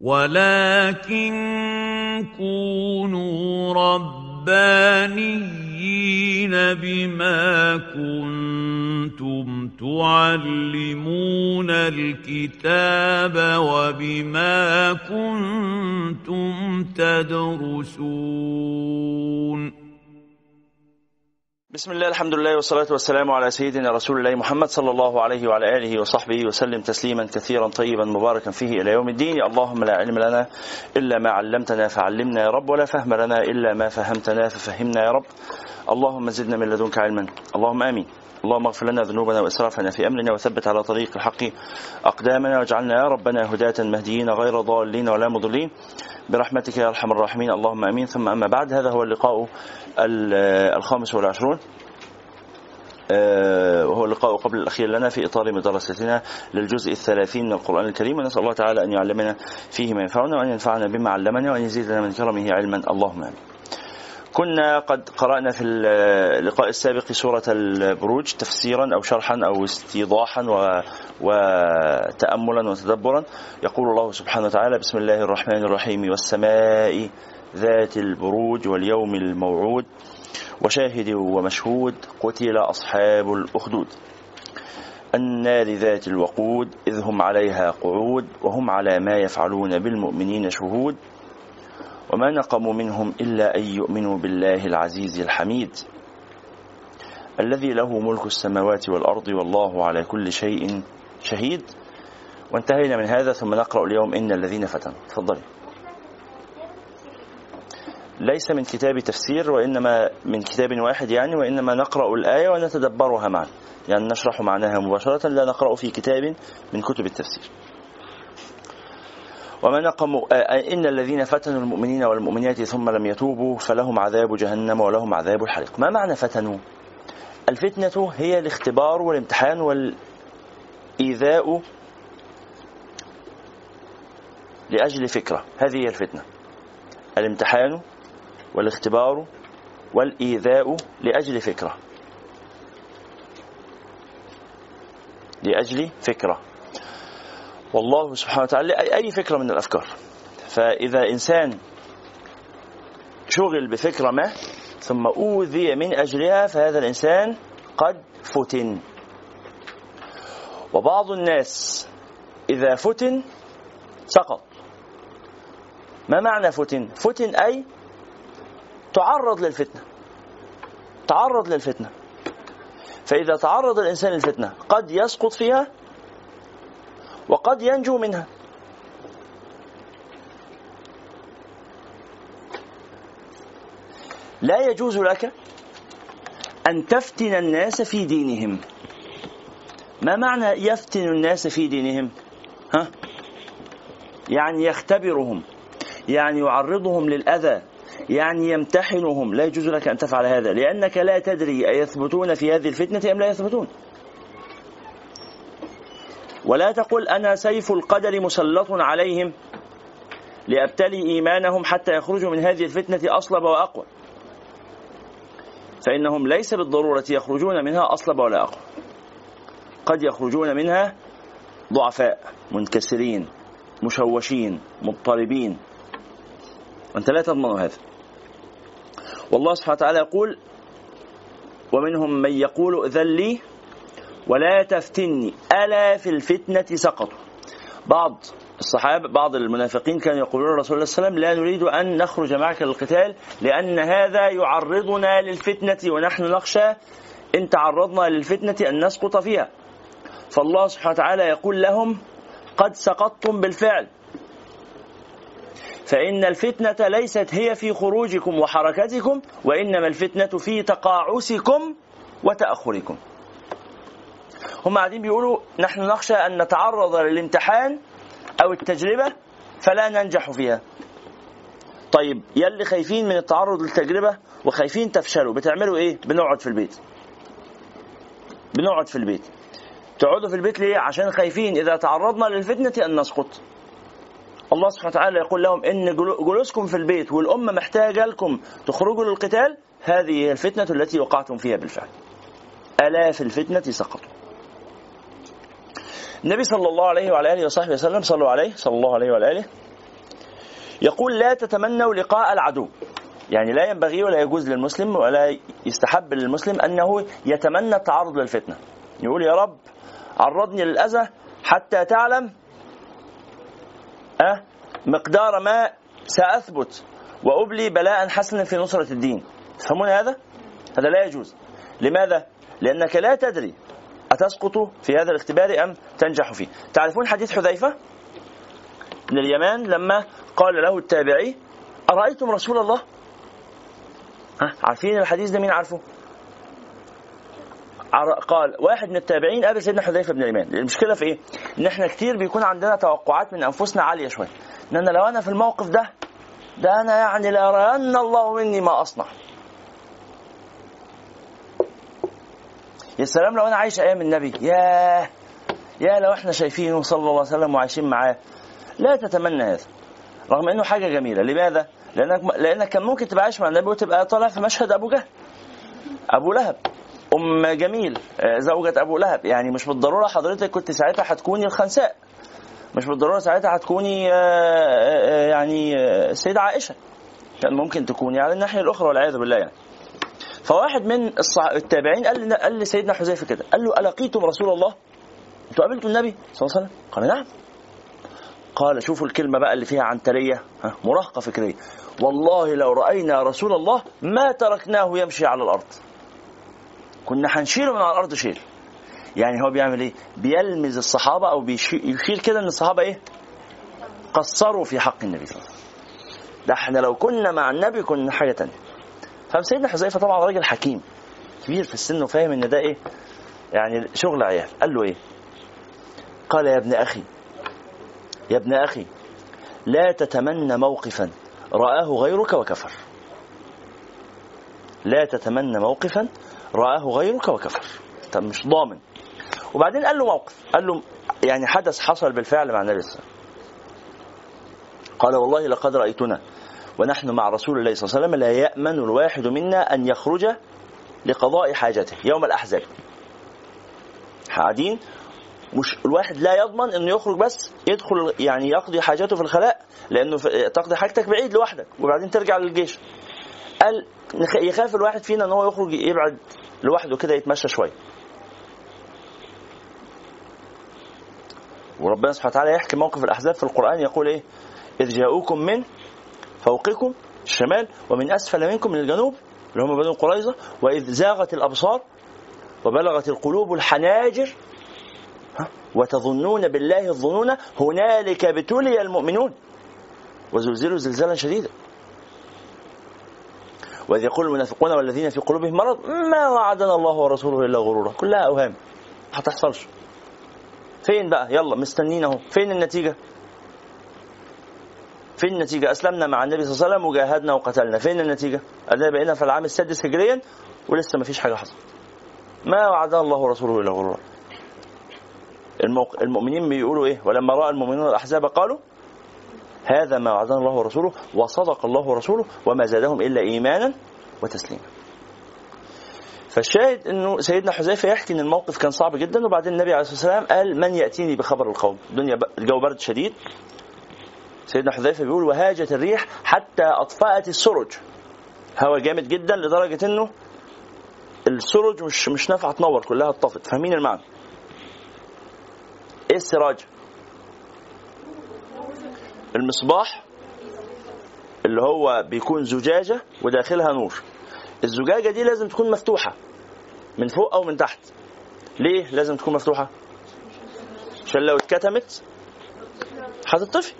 ولكن كونوا ربانيين بما كنتم تعلمون الكتاب وبما كنتم تدرسون بسم الله الحمد لله والصلاة والسلام على سيدنا رسول الله محمد صلى الله عليه وعلى آله وصحبه وسلم تسليما كثيرا طيبا مباركا فيه إلى يوم الدين. اللهم لا علم لنا إلا ما علمتنا فعلمنا يا رب ولا فهم لنا إلا ما فهمتنا ففهمنا يا رب. اللهم زدنا من لدنك علما. اللهم آمين. اللهم اغفر لنا ذنوبنا وإسرافنا في أمرنا وثبت على طريق الحق أقدامنا واجعلنا يا ربنا هداة مهديين غير ضالين ولا مضلين. برحمتك يا أرحم الراحمين. اللهم آمين. ثم أما بعد هذا هو اللقاء الخامس والعشرون. آه، وهو اللقاء قبل الأخير لنا في إطار مدرستنا للجزء الثلاثين من القرآن الكريم. ونسأل الله تعالى أن يعلمنا فيه ما ينفعنا وأن ينفعنا بما علمنا وأن يزيدنا من كرمه علما. اللهم آمين. كنا قد قرأنا في اللقاء السابق سورة البروج تفسيرا أو شرحا أو استيضاحا وتأملا وتدبرا. يقول الله سبحانه وتعالى بسم الله الرحمن الرحيم والسماء ذات البروج واليوم الموعود وشاهد ومشهود قتل أصحاب الأخدود. النار ذات الوقود إذ هم عليها قعود وهم على ما يفعلون بالمؤمنين شهود. وما نقموا منهم إلا أن يؤمنوا بالله العزيز الحميد الذي له ملك السماوات والأرض والله على كل شيء شهيد. وانتهينا من هذا ثم نقرأ اليوم إن الذين فتنوا. تفضلي. ليس من كتاب تفسير وإنما من كتاب واحد يعني وإنما نقرأ الآية ونتدبرها معا. يعني نشرح معناها مباشرة لا نقرأ في كتاب من كتب التفسير. وما نقموا آه، آه، إن الذين فتنوا المؤمنين والمؤمنات ثم لم يتوبوا فلهم عذاب جهنم ولهم عذاب الحريق. ما معنى فتنوا؟ الفتنة هي الاختبار والامتحان والإيذاء لأجل فكرة. هذه هي الفتنة. الامتحان والاختبار والإيذاء لأجل فكرة. لأجل فكرة. والله سبحانه وتعالى أي فكرة من الأفكار. فإذا إنسان شغل بفكرة ما ثم أوذي من أجلها فهذا الإنسان قد فتن. وبعض الناس إذا فتن سقط. ما معنى فتن؟ فتن أي تعرض للفتنة. تعرض للفتنة. فإذا تعرض الإنسان للفتنة قد يسقط فيها وقد ينجو منها. لا يجوز لك أن تفتن الناس في دينهم. ما معنى يفتن الناس في دينهم؟ ها؟ يعني يختبرهم يعني يعرضهم للأذى يعني يمتحنهم. لا يجوز لك أن تفعل هذا لأنك لا تدري أيثبتون في هذه الفتنة أم لا يثبتون. ولا تقل أنا سيف القدر مسلط عليهم لأبتلي إيمانهم حتى يخرجوا من هذه الفتنة أصلب وأقوى. فإنهم ليس بالضرورة يخرجون منها أصلب ولا أقوى. قد يخرجون منها ضعفاء منكسرين مشوشين مضطربين. وأنت لا تضمن هذا. والله سبحانه وتعالى يقول ومنهم من يقول ائذن لي ولا تفتني ألا في الفتنة سقطوا بعض الصحابة بعض المنافقين كانوا يقولون للرسول صلى الله عليه وسلم لا نريد أن نخرج معك للقتال لأن هذا يعرضنا للفتنة ونحن نخشى إن تعرضنا للفتنة أن نسقط فيها. فالله سبحانه وتعالى يقول لهم قد سقطتم بالفعل. فإن الفتنة ليست هي في خروجكم وحركتكم وإنما الفتنة في تقاعسكم وتأخركم. هم قاعدين بيقولوا نحن نخشى أن نتعرض للامتحان أو التجربة فلا ننجح فيها. طيب يلي خايفين من التعرض للتجربة وخايفين تفشلوا بتعملوا إيه؟ بنقعد في البيت. بنقعد في البيت. تقعدوا في البيت ليه؟ عشان خايفين إذا تعرضنا للفتنة أن نسقط. الله سبحانه وتعالى يقول لهم إن جلوسكم في البيت والأمة محتاجة لكم تخرجوا للقتال هذه هي الفتنة التي وقعتم فيها بالفعل. ألا في الفتنة سقطوا. النبي صلى الله عليه وعلى آله وصحبه وسلم صلوا عليه صلى الله عليه وعلى آله. يقول لا تتمنوا لقاء العدو. يعني لا ينبغي ولا يجوز للمسلم ولا يستحب للمسلم أنه يتمنى التعرض للفتنة. يقول يا رب عرضني للأذى حتى تعلم أه مقدار ما سأثبت وأبلي بلاء حسنا في نصرة الدين. تفهمون هذا؟ هذا لا يجوز. لماذا؟ لأنك لا تدري أتسقط في هذا الاختبار أم تنجح فيه؟ تعرفون حديث حذيفة؟ من اليمان لما قال له التابعي أرأيتم رسول الله؟ ها عارفين الحديث ده؟ مين عارفه؟ قال واحد من التابعين قابل سيدنا حذيفة بن اليمان. المشكلة في إيه؟ إن إحنا كتير بيكون عندنا توقعات من أنفسنا عالية شوية. ان أنا لو أنا في الموقف ده ده أنا يعني ليرين الله مني ما أصنع. يا سلام لو أنا عايش أيام النبي ياه يا لو إحنا شايفينه صلى الله عليه وسلم وعايشين معاه. لا تتمنى هذا رغم إنه حاجة جميلة. لماذا؟ لأنك لأنك كان ممكن تبقى عايش مع النبي وتبقى طالع في مشهد أبو جهل أبو لهب. أم جميل آه، زوجة أبو لهب. يعني مش بالضرورة حضرتك كنت ساعتها هتكوني الخنساء. مش بالضرورة ساعتها هتكوني آه، آه، يعني السيده عائشة. كان ممكن تكوني على الناحية الأخرى والعياذ بالله يعني. فواحد من التابعين قال قال لسيدنا حذيفة كده قال له ألقيتم رسول الله؟ أنتوا قابلتوا النبي صلى الله عليه وسلم؟ قال نعم. قال شوفوا الكلمة بقى اللي فيها عنترية مراهقة فكرية. والله لو رأينا رسول الله ما تركناه يمشي على الأرض. كنا هنشيله من على الأرض شيل. يعني هو بيعمل إيه؟ بيلمز الصحابة أو بيشير كده إن الصحابة إيه؟ قصروا في حق النبي صلى الله عليه وسلم. ده إحنا لو كنا مع النبي كنا حاجة تانية. فسيدنا حذيفة طبعا راجل حكيم كبير في السن وفاهم إن ده إيه يعني شغل عيال. قال له إيه؟ قال يا ابن أخي يا ابن أخي لا تتمنى موقفا رآه غيرك وكفر. لا تتمنى موقفا رآه غيرك وكفر. انت مش ضامن. وبعدين قال له موقف قال له يعني حدث حصل بالفعل مع النبي صلى الله عليه وسلم. قال والله لقد رأيتنا ونحن مع رسول الله صلى الله عليه وسلم لا يأمن الواحد منا أن يخرج لقضاء حاجته يوم الأحزاب. قاعدين؟ مش الواحد لا يضمن إنه يخرج بس يدخل يعني يقضي حاجاته في الخلاء لأنه تقضي حاجتك بعيد لوحدك وبعدين ترجع للجيش. قال يخاف الواحد فينا إن هو يخرج يبعد لوحده كده يتمشى شوية. وربنا سبحانه وتعالى يحكي موقف الأحزاب في القرآن يقول إيه؟ إذ جاءوكم من فوقكم الشمال ومن أسفل منكم من الجنوب اللي هم بنو قريظة وإذ زاغت الأبصار وبلغت القلوب الحناجر وتظنون بالله الظنون هنالك ابتلي المؤمنون. وزلزلوا زلزالا شديدا. وإذ يقول المنافقون والذين في قلوبهم مرض ما وعدنا الله ورسوله إلا غرورا. كلها أوهام. ما هتحصلش فين بقى؟ يلا مستنين اهو فين النتيجة؟ فين النتيجة؟ أسلمنا مع النبي صلى الله عليه وسلم وجاهدنا وقتلنا. فين النتيجة؟ أدينا بقينا في العام السادس هجريا ولسه ما فيش حاجة حصلت. ما وعدنا الله ورسوله إلا غرورا. المؤمنين بيقولوا إيه؟ ولما رأى المؤمنون الأحزاب قالوا هذا ما وعدنا الله ورسوله وصدق الله ورسوله وما زادهم إلا ايمانا وتسليما. فالشاهد إنه سيدنا حذيفة يحكي إن الموقف كان صعب جدا وبعدين النبي عليه الصلاة والسلام قال من يأتيني بخبر القوم؟ الدنيا الجو برد شديد. سيدنا حذيفة بيقول وهاجت الريح حتى أطفأت السرج. هواء جامد جدا لدرجة إنه السرج مش مش نافعة تنور كلها اتطفت فاهمين المعنى؟ إيه السراج؟ المصباح اللي هو بيكون زجاجة وداخلها نور. الزجاجة دي لازم تكون مفتوحة من فوق أو من تحت. ليه لازم تكون مفتوحة؟ عشان لو اتكتمت هتطفي.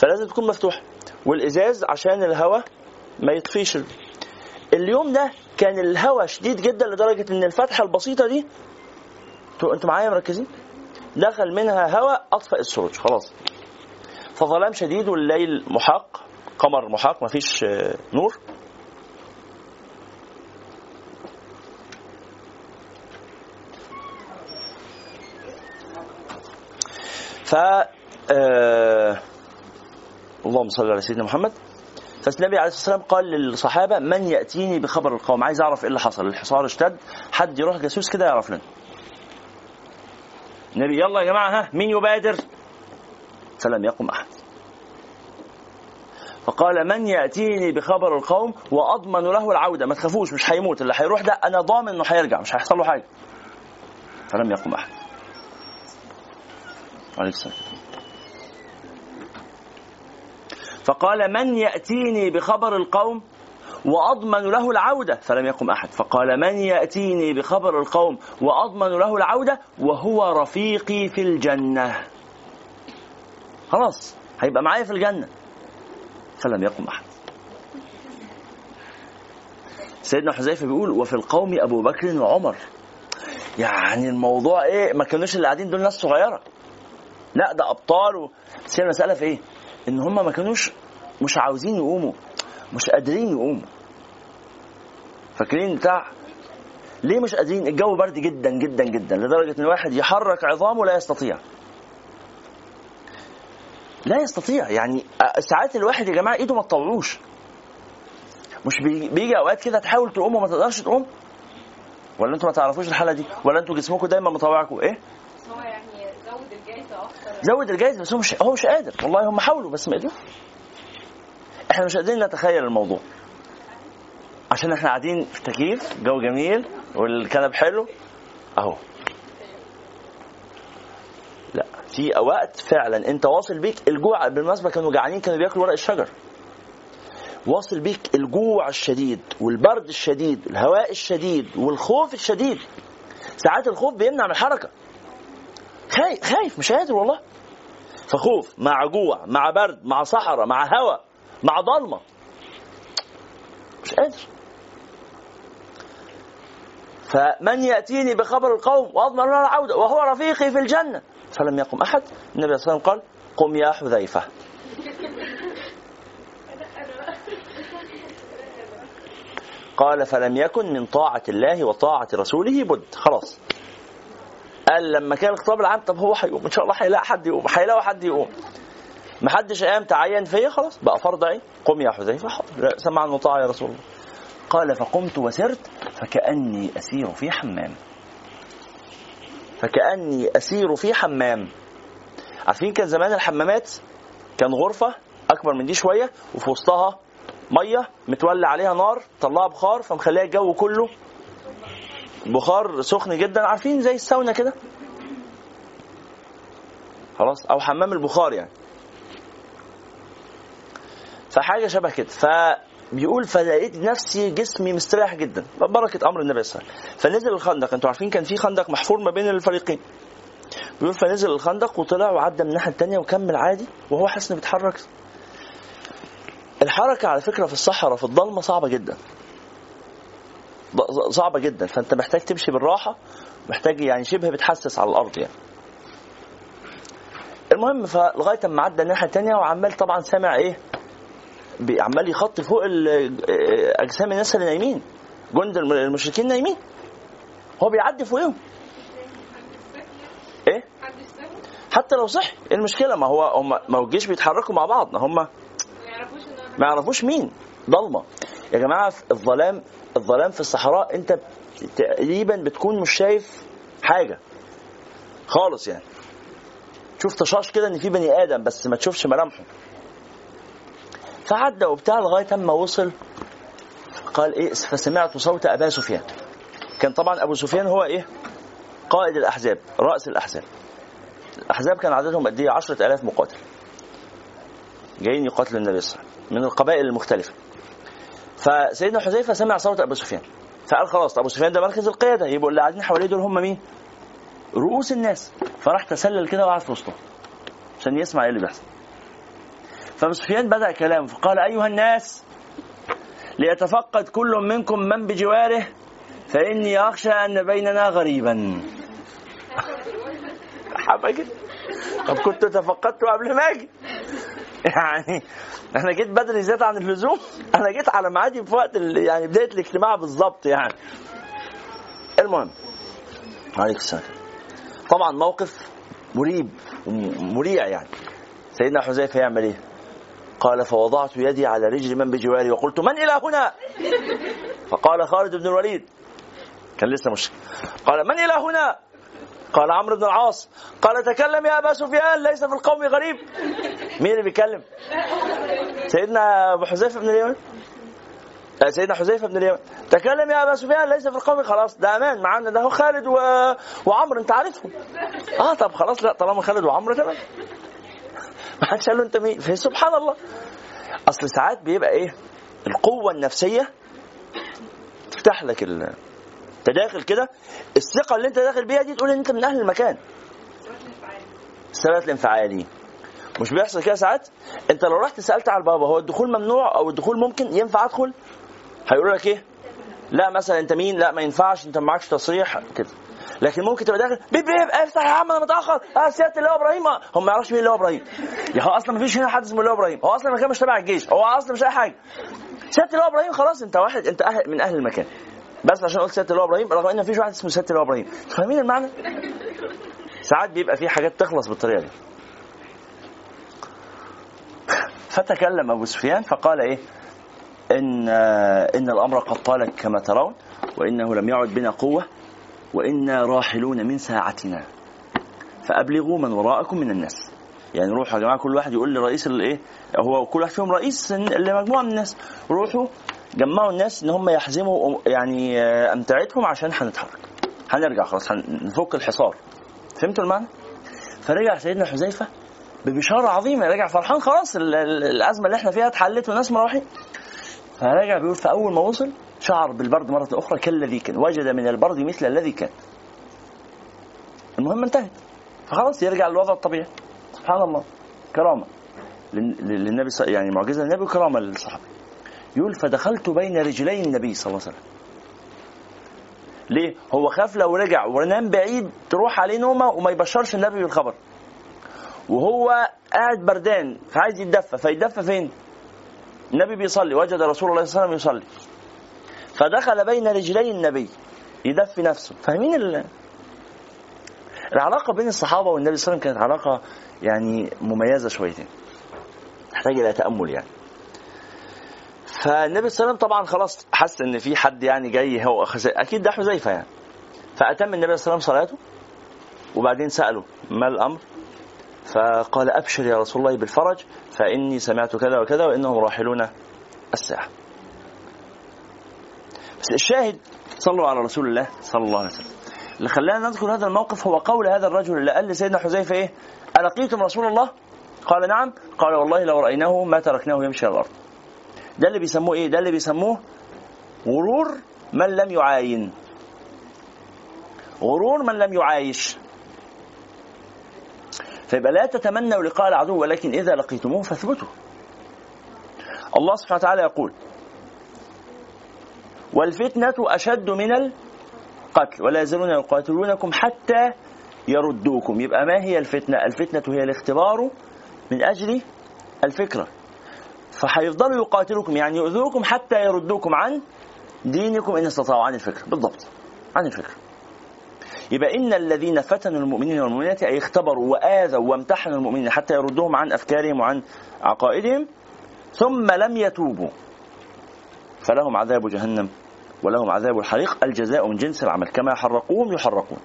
فلازم تكون مفتوحة والإزاز عشان الهواء ما يطفيش. اليوم ده كان الهواء شديد جدا لدرجة إن الفتحة البسيطة دي أنتوا معايا مركزين؟ دخل منها هواء أطفأ السروج خلاص. فظلام شديد والليل محاق قمر محاق ما فيش آه، نور. ف آه... اللهم صل على سيدنا محمد. فالنبي عليه الصلاة والسلام قال للصحابة من يأتيني بخبر القوم؟ عايز أعرف إيه اللي حصل الحصار اشتد حد يروح جاسوس كده يعرف لنا النبي يلا يا جماعة ها مين يبادر؟ فلم يقم أحد. فقال من يأتيني بخبر القوم وأضمن له العودة؟ ما تخافوش مش هيموت اللي هيروح ده أنا ضامن إنه هيرجع مش هيحصل له حاجة. فلم يقم أحد. عليه السلام فقال من يأتيني بخبر القوم وأضمن له العودة؟ فلم يقم أحد. فقال من يأتيني بخبر القوم وأضمن له العودة وهو رفيقي في الجنة. خلاص هيبقى معايا في الجنة. فلم يقم أحد. سيدنا حذيفة بيقول وفي القوم أبو بكر وعمر. يعني الموضوع إيه؟ ما كانوش اللي قاعدين دول ناس صغيرة. لا ده أبطال و... بس هي المساله في إيه؟ إن هم ما كانوش مش عاوزين يقوموا. مش قادرين يقوموا. فاكرين بتاع؟ ليه مش قادرين؟ الجو برد جدا جدا جدا لدرجة إن الواحد يحرك عظامه لا يستطيع. لا يستطيع. يعني ساعات الواحد يا جماعة إيده ما تطوعوش. مش بيجي أوقات كده تحاول تقوم وما تقدرش تقوم؟ ولا أنتوا ما تعرفوش الحالة دي؟ ولا أنتوا جسمكم دايما مطوعكم إيه؟ هو يعني زود الجايزة أكتر. زود الجايزة بس هو مش هو مش قادر. والله هم حاولوا بس ما قدروا. إحنا مش قادرين نتخيل الموضوع. عشان إحنا قاعدين في تكييف جو جميل والكنب حلو. اهو. لا في وقت فعلا انت واصل بيك الجوع بالمناسبة كانوا جعانين كانوا بياكلوا ورق الشجر. واصل بيك الجوع الشديد والبرد الشديد الهواء الشديد والخوف الشديد. ساعات الخوف بيمنع من الحركه خايف خايف مش قادر والله. فخوف مع جوع مع برد مع صحراء مع هواء مع ضلمة. مش قادر. فمن يأتيني بخبر القوم وأضمن له العودة وهو رفيقي في الجنة فلم يقم أحد. النبي صلى الله عليه وسلم قال قم يا حذيفة. قال فلم يكن من طاعة الله وطاعة رسوله بد. خلاص. قال لما كان الخطاب العام طب هو هيقوم إن شاء الله هيلاقي حد يقوم هيلاقوا حد يقوم. ما حدش قام تعين فيا خلاص. بقى فرض عين. قم يا حذيفة. حاضر. سمع المطاع يا رسول الله. قال فقمت وسرت فكأني أسير في حمام. فكأني أسير في حمام. عارفين كان زمان الحمامات؟ كان غرفة أكبر من دي شوية وفي وسطها مية متولع عليها نار طلعها بخار فمخليها الجو كله بخار سخن جدا. عارفين زي الساونا كده؟ خلاص. أو حمام البخار يعني. فحاجة شبه كده. فبيقول فلقيت نفسي جسمي مستريح جدا. بركه أمر النبي صلى الله عليه وسلم. فنزل الخندق. أنتوا عارفين كان في خندق محفور ما بين الفريقين. بيقول فنزل الخندق وطلع وعدى من الناحية الثانية وكمل عادي وهو حاسس إنه بيتحرك. الحركة على فكرة في الصحراء في الضلمة صعبة جدا. صعبة جدا. فأنت محتاج تمشي بالراحة. محتاج يعني شبه بتحسس على الأرض يعني. المهم فلغاية ما عدى الناحية التانية وعمال طبعا سامع إيه؟ عمال يخط فوق أجسام الناس اللي نايمين جند المشركين نايمين. هو بيعدي فوقهم إيه؟ حتى لو صحي. إيه المشكلة؟ ما هو هم ما هو الجيش بيتحركوا مع بعض. هم ما يعرفوش مين. ضلمة. يا جماعة الظلام الظلام في الصحراء أنت تقريبا بتكون مش شايف حاجة. خالص يعني. تشوف طشاش كده إن في بني آدم بس ما تشوفش ملامحه. فعدى وبتاع لغاية أما وصل قال إيه فسمعت صوت أبا سفيان. كان طبعا أبو سفيان هو إيه؟ قائد الأحزاب رأس الأحزاب. الأحزاب كان عددهم قد إيه؟ 10000 مقاتل. جايين يقاتلوا النبي صلى الله عليه وسلم من القبائل المختلفة. فسيدنا حذيفة سمع صوت أبو سفيان. فقال خلاص أبو سفيان ده مركز القيادة. يبقوا اللي قاعدين حواليه دول هم مين؟ رؤوس الناس. فراح تسلل كده وقعد في وسطهم عشان يسمع إيه اللي بيحصل. فابو سفيان بدأ كلامه فقال أيها الناس ليتفقد كل منكم من بجواره فإني أخشى أن بيننا غريبا. حبا قد كنت تفقدت قبل ما أجي؟ يعني أنا جيت بدري زيادة عن اللزوم أنا جيت على ميعادي في وقت يعني بداية الاجتماع بالظبط يعني. المهم عليك السلام. طبعا موقف مريب مريع يعني. سيدنا حذيفة يعمل إيه؟ قال فوضعت يدي على رجل من بجواري وقلت من إلى هنا؟ فقال خالد بن الوليد. كان لسه مش قال من إلى هنا؟ قال عمرو بن العاص. قال تكلم يا أبا سفيان ليس في القوم غريب. مين اللي بيتكلم؟ سيدنا أبو حذيفة بن اليمن. آه، سيدنا حذيفة بن اليمن. تكلم يا أبا سفيان ليس في القوم خلاص ده أمان معانا ده هو خالد و... وعمرو أنت عارفهم. آه طب خلاص لا طالما خالد وعمرو تمام. ما حدش قال له انت مين؟ فسبحان الله. أصل ساعات بيبقى إيه؟ القوة النفسية تفتح لك ال... أنت داخل كده الثقة اللي أنت داخل بيها دي تقول إن أنت من أهل المكان. الثبات الانفعالي مش بيحصل كده ساعات؟ أنت لو رحت سألت على البابا هو الدخول ممنوع أو الدخول ممكن ينفع أدخل؟ هيقول لك إيه؟ لا مثلا أنت مين؟ لا ما ينفعش أنت معكش تصريح كده. لكن ممكن تبقى داخل. بيب بيب افتح يا عم أنا متأخر. آه سيادة اللي هو إبراهيم. هم ما يعرفش مين اللي هو إبراهيم. يا هو أصلا ما فيش هنا حد اسمه اللي هو إبراهيم. هو أصلا المكان مش تبع الجيش. هو أصلا مش أي حاجة. سيادة اللي هو إبراهيم خلاص أنت واحد أنت أهل من أهل المكان. بس عشان قلت سيادة اللي هو إبراهيم رغم إن مفيش واحد اسمه سيادة اللي هو إبراهيم. فاهمين المعنى؟ ساعات بيبقى في حاجات تخلص بالطريقة دي. فتكلم أبو سفيان فقال إيه؟ إن إن الأمر قد طال كما ترون وإنه لم يعد بنا قوة. وإنا راحلون من ساعتنا. فأبلغوا من وراءكم من الناس. يعني روحوا يا جماعة كل واحد يقول لرئيس الايه هو كل واحد فيهم رئيس لمجموعه من الناس. روحوا جمعوا الناس إن هم يحزموا يعني أمتعتهم عشان هنتحرك. هنرجع خلاص هنفك الحصار. فهمتوا المعنى؟ فرجع سيدنا حذيفة ببشارة عظيمة. رجع فرحان خلاص ال- ال- الأزمة اللي إحنا فيها اتحلت والناس مروحين فرجع بيقول فاول ما وصل شعر بالبرد مرة أخرى كالذي كان وجد من البرد مثل الذي كان. المهم انتهت. فخلاص يرجع للوضع الطبيعي. سبحان الله. كرامة. لل- للنبي يعني معجزة للنبي وكرامة للصحابة. يقول فدخلت بين رجلي النبي صلى الله عليه وسلم. ليه؟ هو خاف لو رجع ونام بعيد تروح عليه نومة وما يبشرش النبي بالخبر. وهو قاعد بردان فعايز يتدفى. فيتدفى فين؟ النبي بيصلي. وجد رسول الله صلى الله عليه وسلم يصلي. فدخل بين رجلي النبي يدفي نفسه، فاهمين ال... العلاقة بين الصحابة والنبي صلى الله عليه وسلم كانت علاقة يعني مميزة شويتين. تحتاج إلى تأمل يعني. فالنبي صلى الله عليه وسلم طبعا خلاص حس إن في حد يعني جاي هو أكيد ده حذيفة يعني. فأتم النبي صلى الله عليه وسلم صلاته وبعدين سأله ما الأمر؟ فقال أبشر يا رسول الله بالفرج فإني سمعت كذا وكذا وإنهم راحلون الساعة. الشاهد صلوا على رسول الله صلى الله عليه وسلم. اللي خلانا نذكر هذا الموقف هو قول هذا الرجل اللي قال لسيدنا حذيفة إيه؟ ألقيتم رسول الله؟ قال نعم. قال والله لو رأيناه ما تركناه يمشي على الأرض. ده اللي بيسموه إيه؟ ده اللي بيسموه غرور من لم يعاين. غرور من لم يعايش. فيبقى لا تتمنوا لقاء العدو ولكن إذا لقيتموه فاثبتوا. الله سبحانه وتعالى يقول والفتنة أشد من القتل ولا يزالون يقاتلونكم حتى يردوكم. يبقى ما هي الفتنة؟ الفتنة هي الاختبار من أجل الفكرة. فهيفضلوا يقاتلوكم يعني يؤذوكم حتى يردوكم عن دينكم إن استطاعوا. عن الفكرة بالضبط. عن الفكرة يبقى إن الذين فتنوا المؤمنين والمؤمنات أي اختبروا وآذوا وامتحنوا المؤمنين حتى يردوهم عن أفكارهم وعن عقائدهم ثم لم يتوبوا فلهم عذاب جهنم. ولهم عذاب الحريق. الجزاء من جنس العمل. كما حرقوهم يحرقون.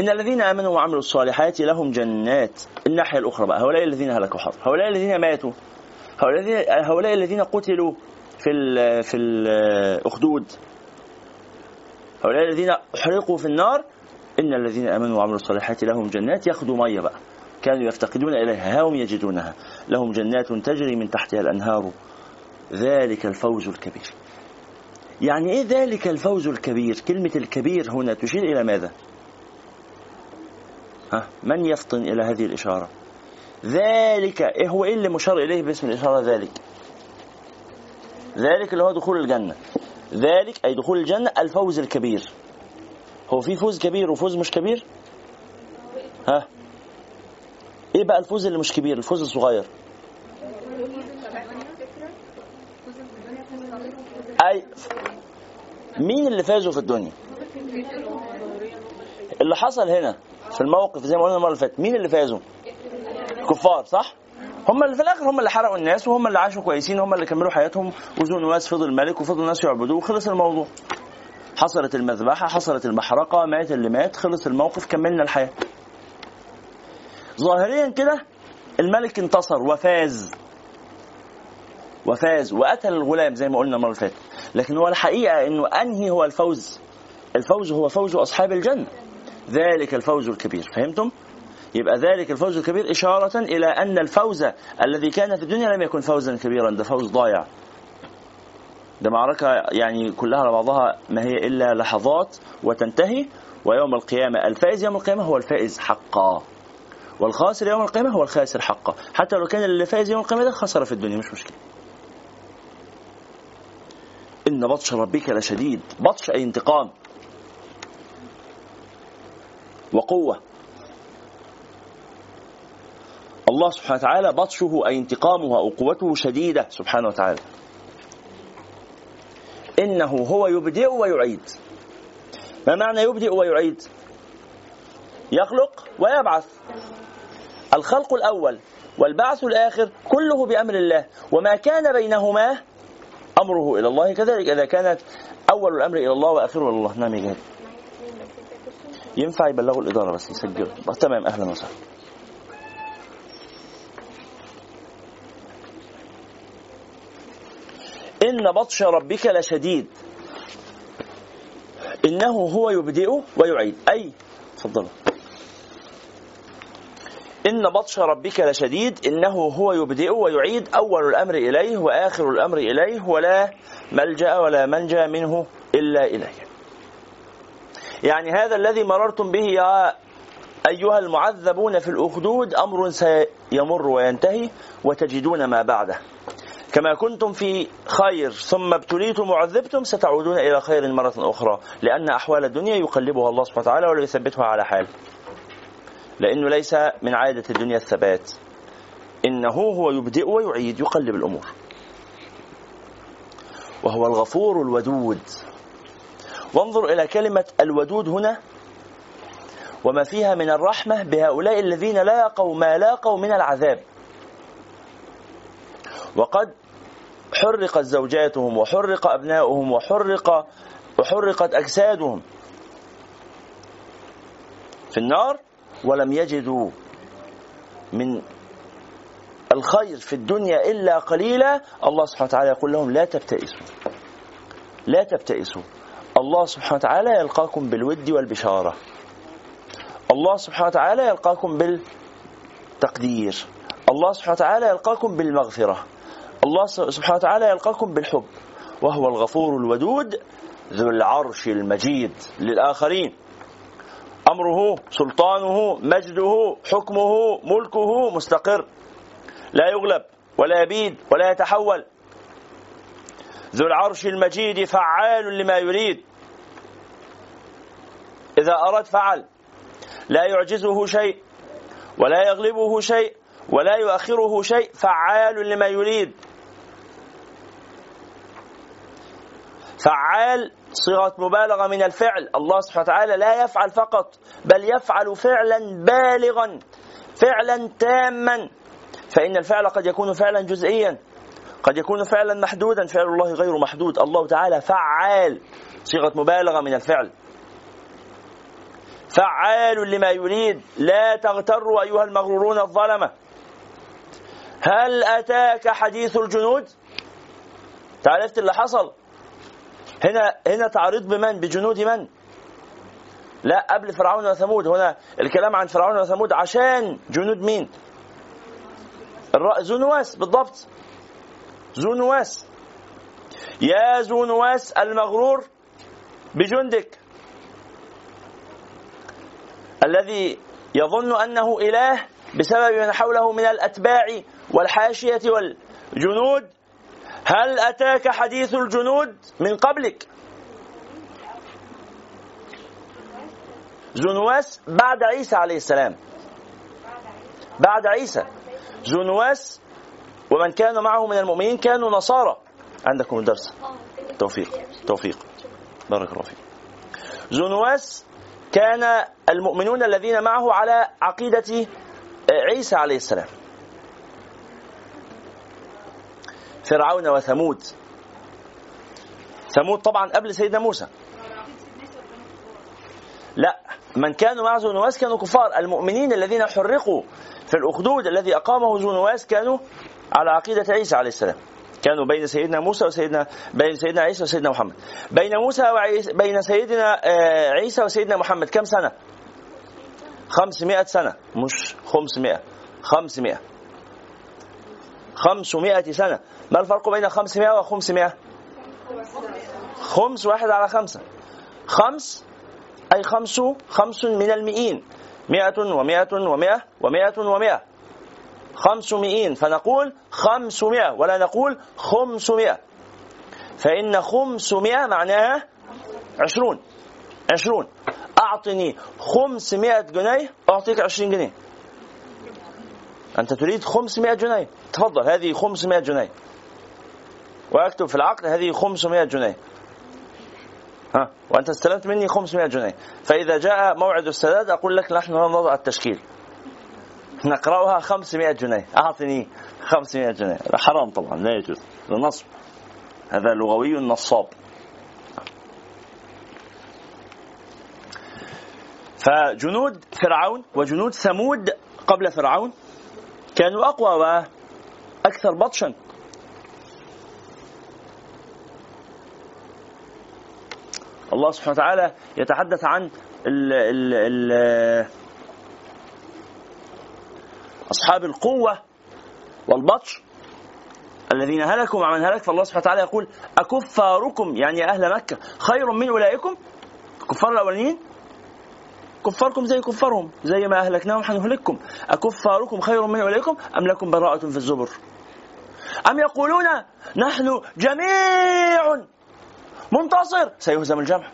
إن الذين آمنوا وعملوا الصالحات لهم جنات. الناحية الأخرى بقى. هؤلاء الذين هلكوا حظ. هؤلاء الذين ماتوا. هؤلاء هؤلاء الذين قتلوا في ال في الأخدود. هؤلاء الذين أحرقوا في النار. إن الذين آمنوا وعملوا الصالحات لهم جنات. ياخذوا مية بقى. كانوا يفتقدون إليها. ها هم يجدونها. لهم جنات تجري من تحتها الأنهار. ذلك الفوز الكبير. يعني إيه ذلك الفوز الكبير؟ كلمة الكبير هنا تشير إلى ماذا؟ ها من يفطن إلى هذه الإشارة؟ ذلك إيه هو إيه اللي مشار إليه باسم الإشارة ذلك؟ ذلك اللي هو دخول الجنة. ذلك أي دخول الجنة الفوز الكبير. هو في فوز كبير وفوز مش كبير؟ ها؟ إيه بقى الفوز اللي مش كبير؟ الفوز الصغير. أي مين اللي فازوا في الدنيا؟ اللي حصل هنا في الموقف زي ما قلنا المرة اللي فاتت مين اللي فازوا؟ كفار صح؟ هم اللي في الآخر هم اللي حرقوا الناس وهم اللي عاشوا كويسين هم اللي كملوا حياتهم. وذو نواس فضل ملك وفضل الناس يعبدوه. وخلص الموضوع. حصلت المذبحة حصلت المحرقة مات اللي مات خلص الموقف كملنا الحياة. ظاهريا كده الملك انتصر وفاز. وفاز وقتل الغلام زي ما قلنا المرة اللي فاتت. لكن هو الحقيقة إنه أنهي هو الفوز؟ الفوز هو فوز أصحاب الجنة. ذلك الفوز الكبير. فهمتم؟ يبقى ذلك الفوز الكبير إشارة إلى أن الفوز الذي كان في الدنيا لم يكن فوزا كبيرا. ده فوز ضايع. ده معركة يعني كلها على بعضها ما هي إلا لحظات وتنتهي ويوم القيامة الفائز يوم القيامة هو الفائز حقا. والخاسر يوم القيامة هو الخاسر حقا. حتى لو كان اللي فاز يوم القيامة ده خسر في الدنيا مش مشكلة. إن بطش ربك لشديد. بطش أي انتقام. وقوة. الله سبحانه وتعالى بطشه أي انتقامه أو قوته شديدة. سبحانه وتعالى. إنه هو يبدئ ويعيد. ما معنى يبدئ ويعيد؟ يخلق ويبعث. الخلق الأول والبعث الآخر كله بأمر الله. وما كان بينهما أمره إلى الله كذلك. إذا كانت أول الأمر إلى الله وآخره إلى الله. نعم يا ينفع يبلغوا الإدارة بس يسجلوا تمام أهلا وسهلا. إن بطش ربك لشديد. إنه هو يبدئ ويعيد. أي تفضلوا إن بطش ربك لشديد إنه هو يبدئ ويعيد أول الأمر إليه وآخر الأمر إليه ولا ملجأ ولا منجأ منه إلا إليه. يعني هذا الذي مررتم به يا أيها المعذبون في الأخدود أمر سيمر وينتهي وتجدون ما بعده. كما كنتم في خير ثم ابتليتم وعذبتم ستعودون إلى خير مرة أخرى لأن أحوال الدنيا يقلبها الله سبحانه وتعالى ولا يثبتها على حال. لأنه ليس من عادة الدنيا الثبات. إنه هو يبدئ ويعيد يقلب الأمور. وهو الغفور الودود. وانظر إلى كلمة الودود هنا. وما فيها من الرحمة بهؤلاء الذين لاقوا ما لاقوا من العذاب. وقد حرقت زوجاتهم وحرق أبناؤهم وحرق وحرقت أجسادهم. في النار ولم يجدوا من الخير في الدنيا إلا قليلا الله سبحانه وتعالى يقول لهم لا تبتئسوا. لا تبتئسوا. الله سبحانه وتعالى يلقاكم بالود والبشارة. الله سبحانه وتعالى يلقاكم بالتقدير. الله سبحانه وتعالى يلقاكم بالمغفرة. الله سبحانه وتعالى يلقاكم بالحب. وهو الغفور الودود ذو العرش المجيد للآخرين. أمره سلطانه مجده حكمه ملكه مستقر. لا يغلب ولا يبيد ولا يتحول. ذو العرش المجيد فعال لما يريد. إذا أراد فعل. لا يعجزه شيء ولا يغلبه شيء ولا يؤخره شيء فعال لما يريد. فعال صيغة مبالغة من الفعل. الله سبحانه وتعالى لا يفعل فقط بل يفعل فعلا بالغا فعلا تاما. فإن الفعل قد يكون فعلا جزئيا قد يكون فعلا محدودا. فعل الله غير محدود. الله تعالى فعال. صيغة مبالغة من الفعل. فعال لما يريد. لا تغتروا أيها المغرورون الظلمة هل أتاك حديث الجنود؟ تعرفت اللي حصل؟ هنا هنا تعريض بمن؟ بجنود من؟ لا قبل فرعون وثمود. هنا الكلام عن فرعون وثمود عشان جنود مين؟ ذو نواس بالضبط. ذو نواس يا ذو نواس المغرور بجندك. الذي يظن أنه إله بسبب من حوله من الأتباع والحاشية والجنود هل أتاك حديث الجنود من قبلك؟ زنواس بعد عيسى عليه السلام. بعد عيسى. زنواس ومن كان معه من المؤمنين كانوا نصارى. عندكم الدرس. توفيق. توفيق. بارك الله فيك. زنواس كان المؤمنون الذين معه على عقيدة عيسى عليه السلام. فرعون وثمود. ثمود طبعا قبل سيدنا موسى. لا من كانوا مع ذو نواس كانوا كفار. المؤمنين الذين حرقوا في الأخدود الذي أقامه ذو نواس كانوا على عقيدة عيسى عليه السلام. كانوا بين سيدنا موسى وسيدنا بين سيدنا عيسى وسيدنا محمد. بين موسى وعيسى بين سيدنا آه، عيسى وسيدنا محمد. كم سنة؟ 500 سنة. مش 500 500 500 سنة. ما الفرق بين 500 و 500 خمس واحد على خمسة. خمس أي خمس خمس من المئين. مئة ومئة ومئة ومئة ومئة. خمسمائين فنقول خمسمائة ولا نقول خمسمائة فإن خمسمائة معناها عشرون. عشرون. أعطني خمسمائة جنيه أعطيك عشرين جنيه. أنت تريد خمسمائة جنيه. تفضل هذه خمسمائة جنيه. وأكتب في العقد هذه خمسمائة جنيه. ها وأنت استلمت مني 500 جنيه. فإذا جاء موعد السداد أقول لك نحن نضع التشكيل. نقرأها 500 جنيه. أعطني 500 جنيه. حرام طبعا لا يجوز. النصب هذا لغوي نصاب. فجنود فرعون وجنود ثمود قبل فرعون كانوا أقوى وأكثر بطشا. الله سبحانه وتعالى يتحدث عن ال ال ال أصحاب القوة والبطش الذين هلكوا مع من هلك فالله سبحانه وتعالى يقول أكفاركم؟ يعني أهل مكة. خير من أولئكم؟ الكفار الأولين؟ كفاركم زي كفارهم زي ما أهلكناهم حنهلككم أكفاركم خير من أولئكم؟ أم لكم براءة في الزبر؟ أم يقولون نحن جميع منتصر سيهزم الجمع.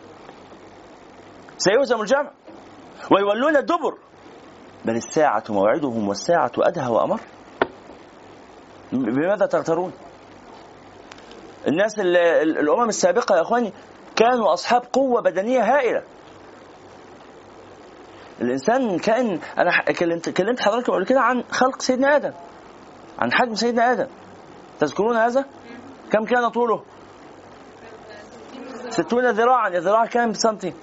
سيهزم الجمع. ويولون الدبر. بل الساعة موعدهم والساعة أدهى وأمر. بماذا تغترون؟ الناس الأمم السابقة يا أخواني كانوا أصحاب قوة بدنية هائلة. الإنسان كائن أنا كلمت كلمت حضراتكم قبل كده عن خلق سيدنا آدم عن حجم سيدنا آدم. تذكرون هذا؟ كم كان طوله؟ ستون ذراعا. الذراع كام سنتي؟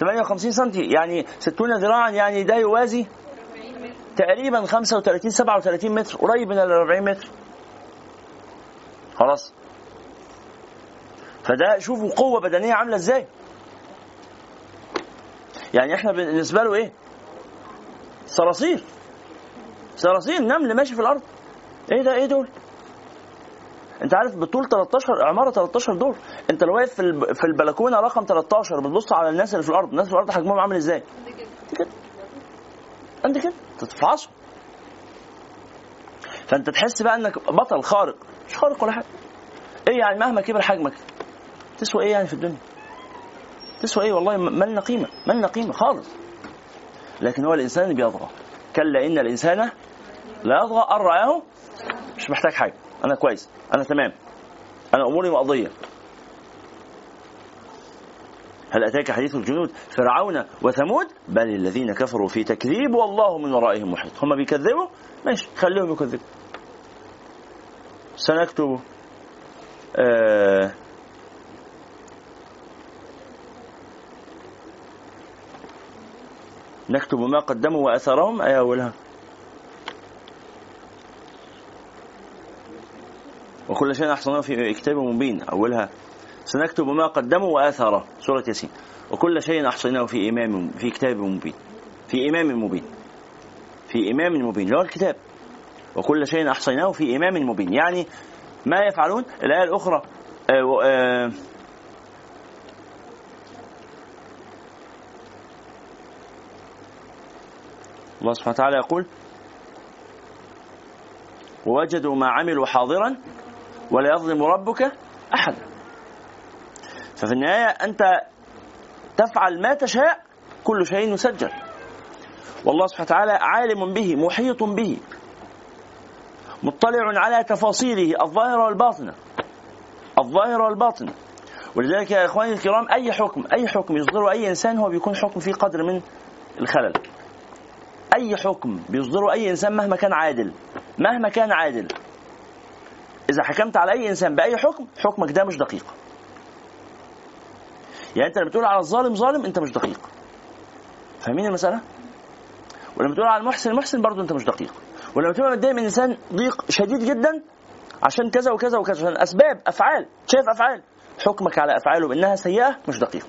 58 سنتي. يعني 60 ذراعا يعني ده يوازي تقريبا 35 37 متر. قريب من ال 40 متر. خلاص. فده شوفوا قوة بدنية عاملة إزاي. يعني إحنا بالنسبة له إيه؟ صراصير. صراصير نمل ماشي في الأرض. إيه ده؟ إيه دول؟ انت عارف بطول 13 عمارة 13 دور انت لو واقف في البلكونة رقم 13 بتبص على الناس اللي في الأرض الناس في الأرض حجمهم عامل إزاي؟ كده. انت كده. تتفعصهم فانت تحس بقى انك بطل خارق. مش خارق ولا حاجة. إيه يعني مهما كبر حجمك؟ تسوى إيه يعني في الدنيا؟ تسوى إيه؟ والله ما لنا قيمة. ما لنا قيمة خالص. لكن هو الإنسان اللي بيطغى. كلا إن الإنسان لا يطغى. أن رآه مش محتاج حاجة. أنا كويس. أنا تمام. أنا أموري مقضية. هل أتاك حديث الجنود؟ فرعون وثمود؟ بل الذين كفروا في تكذيب والله من ورائهم محيط. هم بيكذبوا؟ ماشي. خليهم يكذبوا. سنكتب. آه. نكتب ما قدموا واثارهم اي اولها وكل شيء أحصناه في كتاب مبين أولها سنكتب ما قدموا وآثاره سورة ياسين. وكل شيء أحصيناه في إمام في كتاب مبين في إمام مبين في إمام مبين اللي هو الكتاب. وكل شيء أحصيناه في إمام مبين. يعني ما يفعلون الآية الأخرى. آه آه الله سبحانه وتعالى يقول ووجدوا ما عملوا حاضرا ولا يظلم ربك أحد. ففي النهاية أنت تفعل ما تشاء كل شيء يسجل. والله سبحانه وتعالى عالم به محيط به مطلع على تفاصيله الظاهرة والباطنة الظاهرة والباطنة ولذلك يا إخواني الكرام أي حكم أي حكم يصدره أي إنسان هو بيكون حكم فيه قدر من الخلل. أي حكم بيصدره أي إنسان مهما كان عادل مهما كان عادل. إذا حكمت على أي إنسان بأي حكم حكمك ده مش دقيق. يعني أنت لما بتقول على الظالم ظالم أنت مش دقيق. فاهمين المسألة؟ ولما تقول على المحسن المحسن برضه أنت مش دقيق. ولما تبقى متضايق من إنسان ضيق شديد جدا عشان كذا وكذا وكذا عشان أسباب أفعال شايف أفعال. حكمك على أفعاله بأنها سيئة مش دقيق.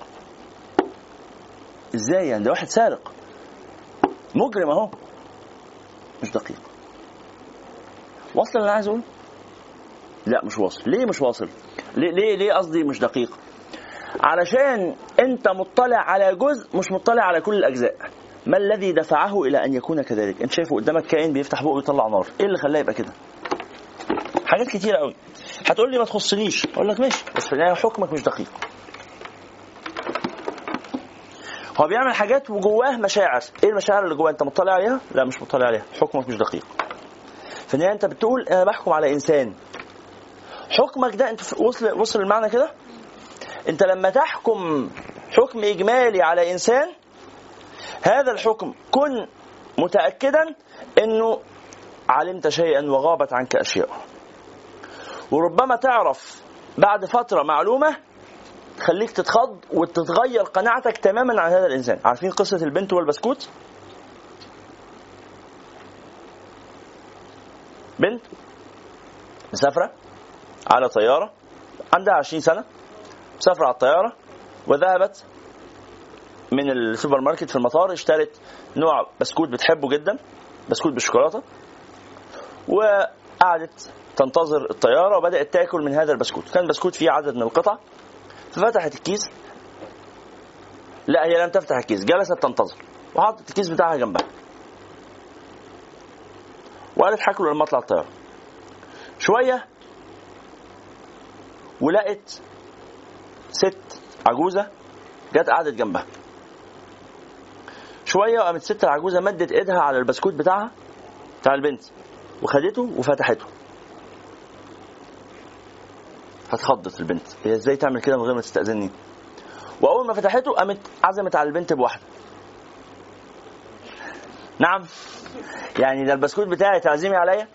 إزاي يعني؟ ده واحد سارق. مجرم أهو. مش دقيق. واصل اللي أنا عايز اقوله لا مش واصل. ليه مش واصل؟ ليه ليه ليه قصدي مش دقيق؟ علشان انت مطلع على جزء مش مطلع على كل الأجزاء. ما الذي دفعه إلى أن يكون كذلك؟ انت شايفه قدامك كائن بيفتح بقه ويطلع نار. إيه اللي خلاه يبقى كده؟ حاجات كتيرة قوي هتقول لي ما تخصنيش. أقول لك ماشي بس في النهاية حكمك مش دقيق. هو بيعمل حاجات وجواه مشاعر. إيه المشاعر اللي جواه؟ انت مطلع عليها؟ لا مش مطلع عليها. حكمك مش دقيق. في النهاية انت بتقول أنا بحكم على إنسان. حكمك ده انت وصل وصل المعنى كده؟ انت لما تحكم حكم إجمالي على إنسان هذا الحكم كن متأكدا إنه علمت شيئا وغابت عنك أشياء. وربما تعرف بعد فترة معلومة تخليك تتخض وتتغير قناعتك تماما عن هذا الإنسان. عارفين قصة البنت والبسكوت؟ بنت؟ مسافره على طيارة عندها 20 سنة مسافره على الطيارة وذهبت من السوبر ماركت في المطار اشترت نوع بسكوت بتحبه جدا بسكوت بالشوكولاتة وقعدت تنتظر الطيارة وبدأت تاكل من هذا البسكوت. كان بسكوت فيه عدد من القطع ففتحت الكيس. لا هي لم تفتح الكيس جلست تنتظر وحطت الكيس بتاعها جنبها. وقالت هاكله لما اطلع الطيارة. شوية ولقت ست عجوزة جت قعدت جنبها. شوية وقامت الست العجوزة مدت ايدها على البسكوت بتاعها بتاع البنت وخدته وفتحته. فاتخضت البنت. هي إزاي تعمل كده من غير ما تستاذني وأول ما فتحته قامت عزمت على البنت بواحدة. نعم. يعني ده البسكوت بتاعي تعزمي عليا.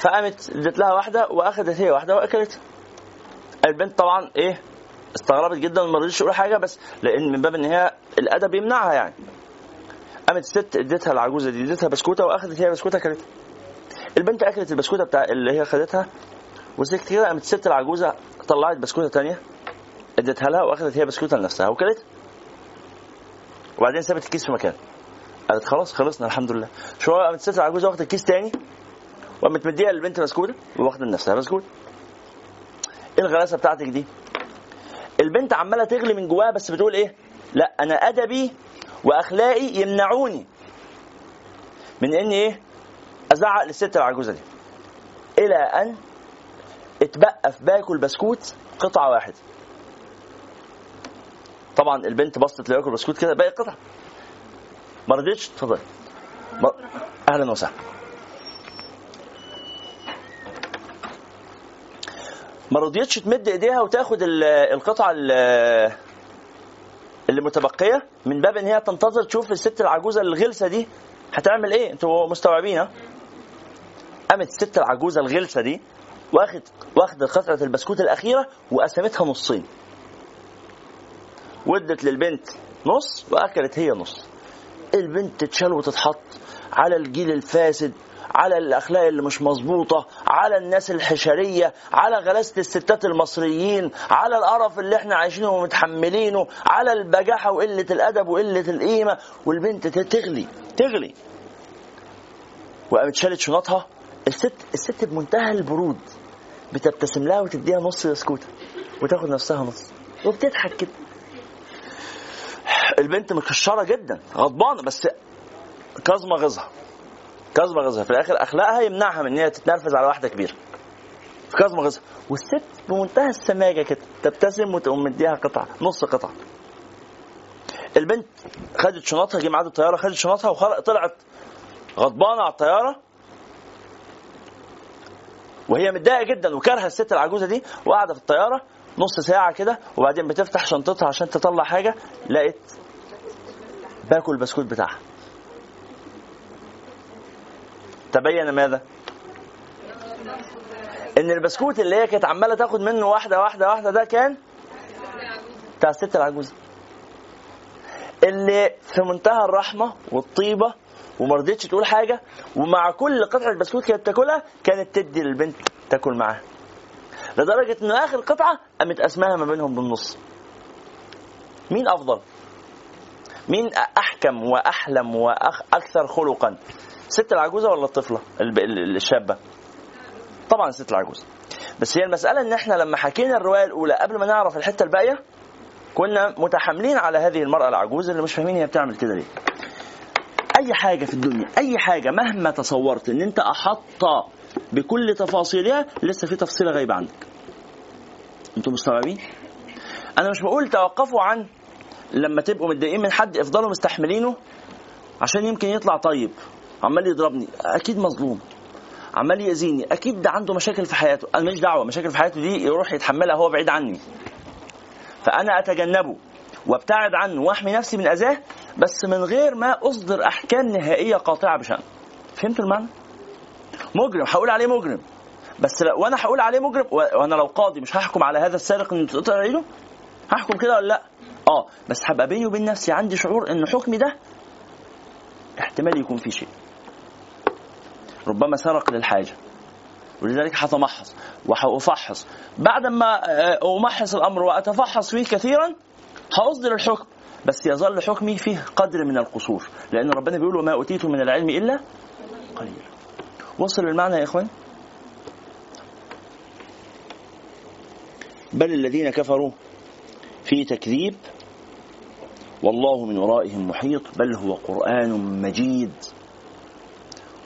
فقامت ادت لها واحدة وأخدت هي واحدة وأكلتها. البنت طبعا إيه استغربت جدا وما رضيتش تقول حاجة بس لأن من باب إن هي الأدب يمنعها يعني. قامت الست اديتها العجوزة دي اديتها بسكوتة واخدت هي بسكوتة اكلتها البنت أكلت البسكوتة بتاع اللي هي خدتها وسكت كده قامت الست العجوزة طلعت بسكوتة تانية اديتها لها واخدت هي بسكوتة لنفسها وكلتها وبعدين سابت الكيس في مكانه قالت خلاص خلصنا الحمد لله. شوية قامت الست العجوزة واخدت الكيس تاني وقامت مديها للبنت بسكوتة واخده لنفسها بسكوت إيه الغلاسة بتاعتك دي؟ البنت عمالة تغلي من جواها بس بتقول إيه؟ لأ أنا أدبي وأخلاقي يمنعوني من اني إيه؟ أزعق للست العجوزة دي. إلى أن اتبقى في باكل بسكوت قطعة واحدة طبعا البنت بصت لباكل بسكوت كده باقي قطعه ما رضيتش؟ اتفضل. ما- أهلا وسهلا. ما رضيتش تمد ايديها وتاخد ال- القطعة ال- اللي متبقيه من باب ان هي تنتظر تشوف الست العجوزة الغلسة دي هتعمل إيه. أنتوا مستوعبين ها؟ قامت الست العجوزة الغلسة دي واخد واخد قطعة البسكوت الأخيرة وقسمتها نصين. ودت للبنت نص وأكلت هي نص. البنت تتشال وتتحط على الجيل الفاسد على الأخلاق اللي مش مظبوطة على الناس الحشرية على غلاسة الستات المصريين على القرف اللي إحنا عايشينه ومتحملينه على البجاحة وقلة الأدب وقلة القيمة. والبنت تغلي تغلي. وقامت شالت شنطها. الست الست بمنتهى البرود بتبتسم لها وتديها نص بسكوتة وتاخد نفسها نص وبتضحك كده. البنت مكشرة جدا غضبانة بس كاظمة غيظها. كاظمه غيظها في الآخر أخلاقها يمنعها من إن هي تتنرفز على واحدة كبيرة. في غيظها والست بمنتهى السماجة كده تبتسم وتقوم مديها قطعة نص قطعة. البنت خدت شنطها جه ميعاد الطياره خدت شنطها وطلعت غضبانة على الطيارة. وهي متضايقة جدا وكارهة الست العجوزة دي. وقاعدة في الطيارة نص ساعة كده وبعدين بتفتح شنطتها عشان تطلع حاجة لقيت باكل البسكوت بتاعها. تبين ماذا؟ إن البسكوت اللي هي كانت عمالة تاخد منه واحدة واحدة واحدة ده كان بتاع الست العجوزة. اللي في منتهى الرحمة والطيبة وما رضيتش تقول حاجة ومع كل قطعة بسكوت كانت تاكلها كانت تدي للبنت تاكل معاها. لدرجة ان آخر قطعة قامت اسمها ما بينهم بالنص. مين أفضل؟ مين أحكم وأحلم وأكثر خلقا؟ الست العجوزة ولا الطفلة؟ الشابة. طبعا الست العجوزة. بس هي المسألة إن إحنا لما حكينا الرواية الأولى قبل ما نعرف الحتة الباقية كنا متحاملين على هذه المرأة العجوز اللي مش فاهمين هي بتعمل كده ليه. أي حاجة في الدنيا أي حاجة مهما تصورت إن أنت أحط بكل تفاصيلها لسه في تفصيلة غايبة عنك أنتوا مستوعبين؟ أنا مش بقول توقفوا عن لما تبقوا متضايقين من حد افضلوا مستحملينه عشان يمكن يطلع طيب. عمال يضربني أكيد مظلوم. عمال يأذيني أكيد ده عنده مشاكل في حياته. أنا ماليش دعوة مشاكل في حياته دي يروح يتحملها هو بعيد عني. فأنا أتجنبه وأبتعد عنه وأحمي نفسي من أذاه بس من غير ما أصدر أحكام نهائية قاطعة بشأنه. فهمتوا المعنى؟ مجرم هقول عليه مجرم. بس لو وأنا هقول عليه مجرم وأنا لو قاضي مش هحكم على هذا السارق إنه تقطع ايده هحكم كده ولا لأ؟ آه بس هبقى بيني وبين نفسي عندي شعور إن حكمي ده احتمال يكون فيه شيء. ربما سرق للحاجة. ولذلك هتمحص وهأفحص بعد ما آه، أمحص الأمر وأتفحص فيه كثيرا هأصدر الحكم. بس يظل حكمي فيه قدر من القصور. لأن ربنا بيقول وما أوتيتم من العلم إلا قليلا. وصل المعنى يا إخوان؟ بل الذين كفروا في تكذيب والله من ورائهم محيط بل هو قرآن مجيد.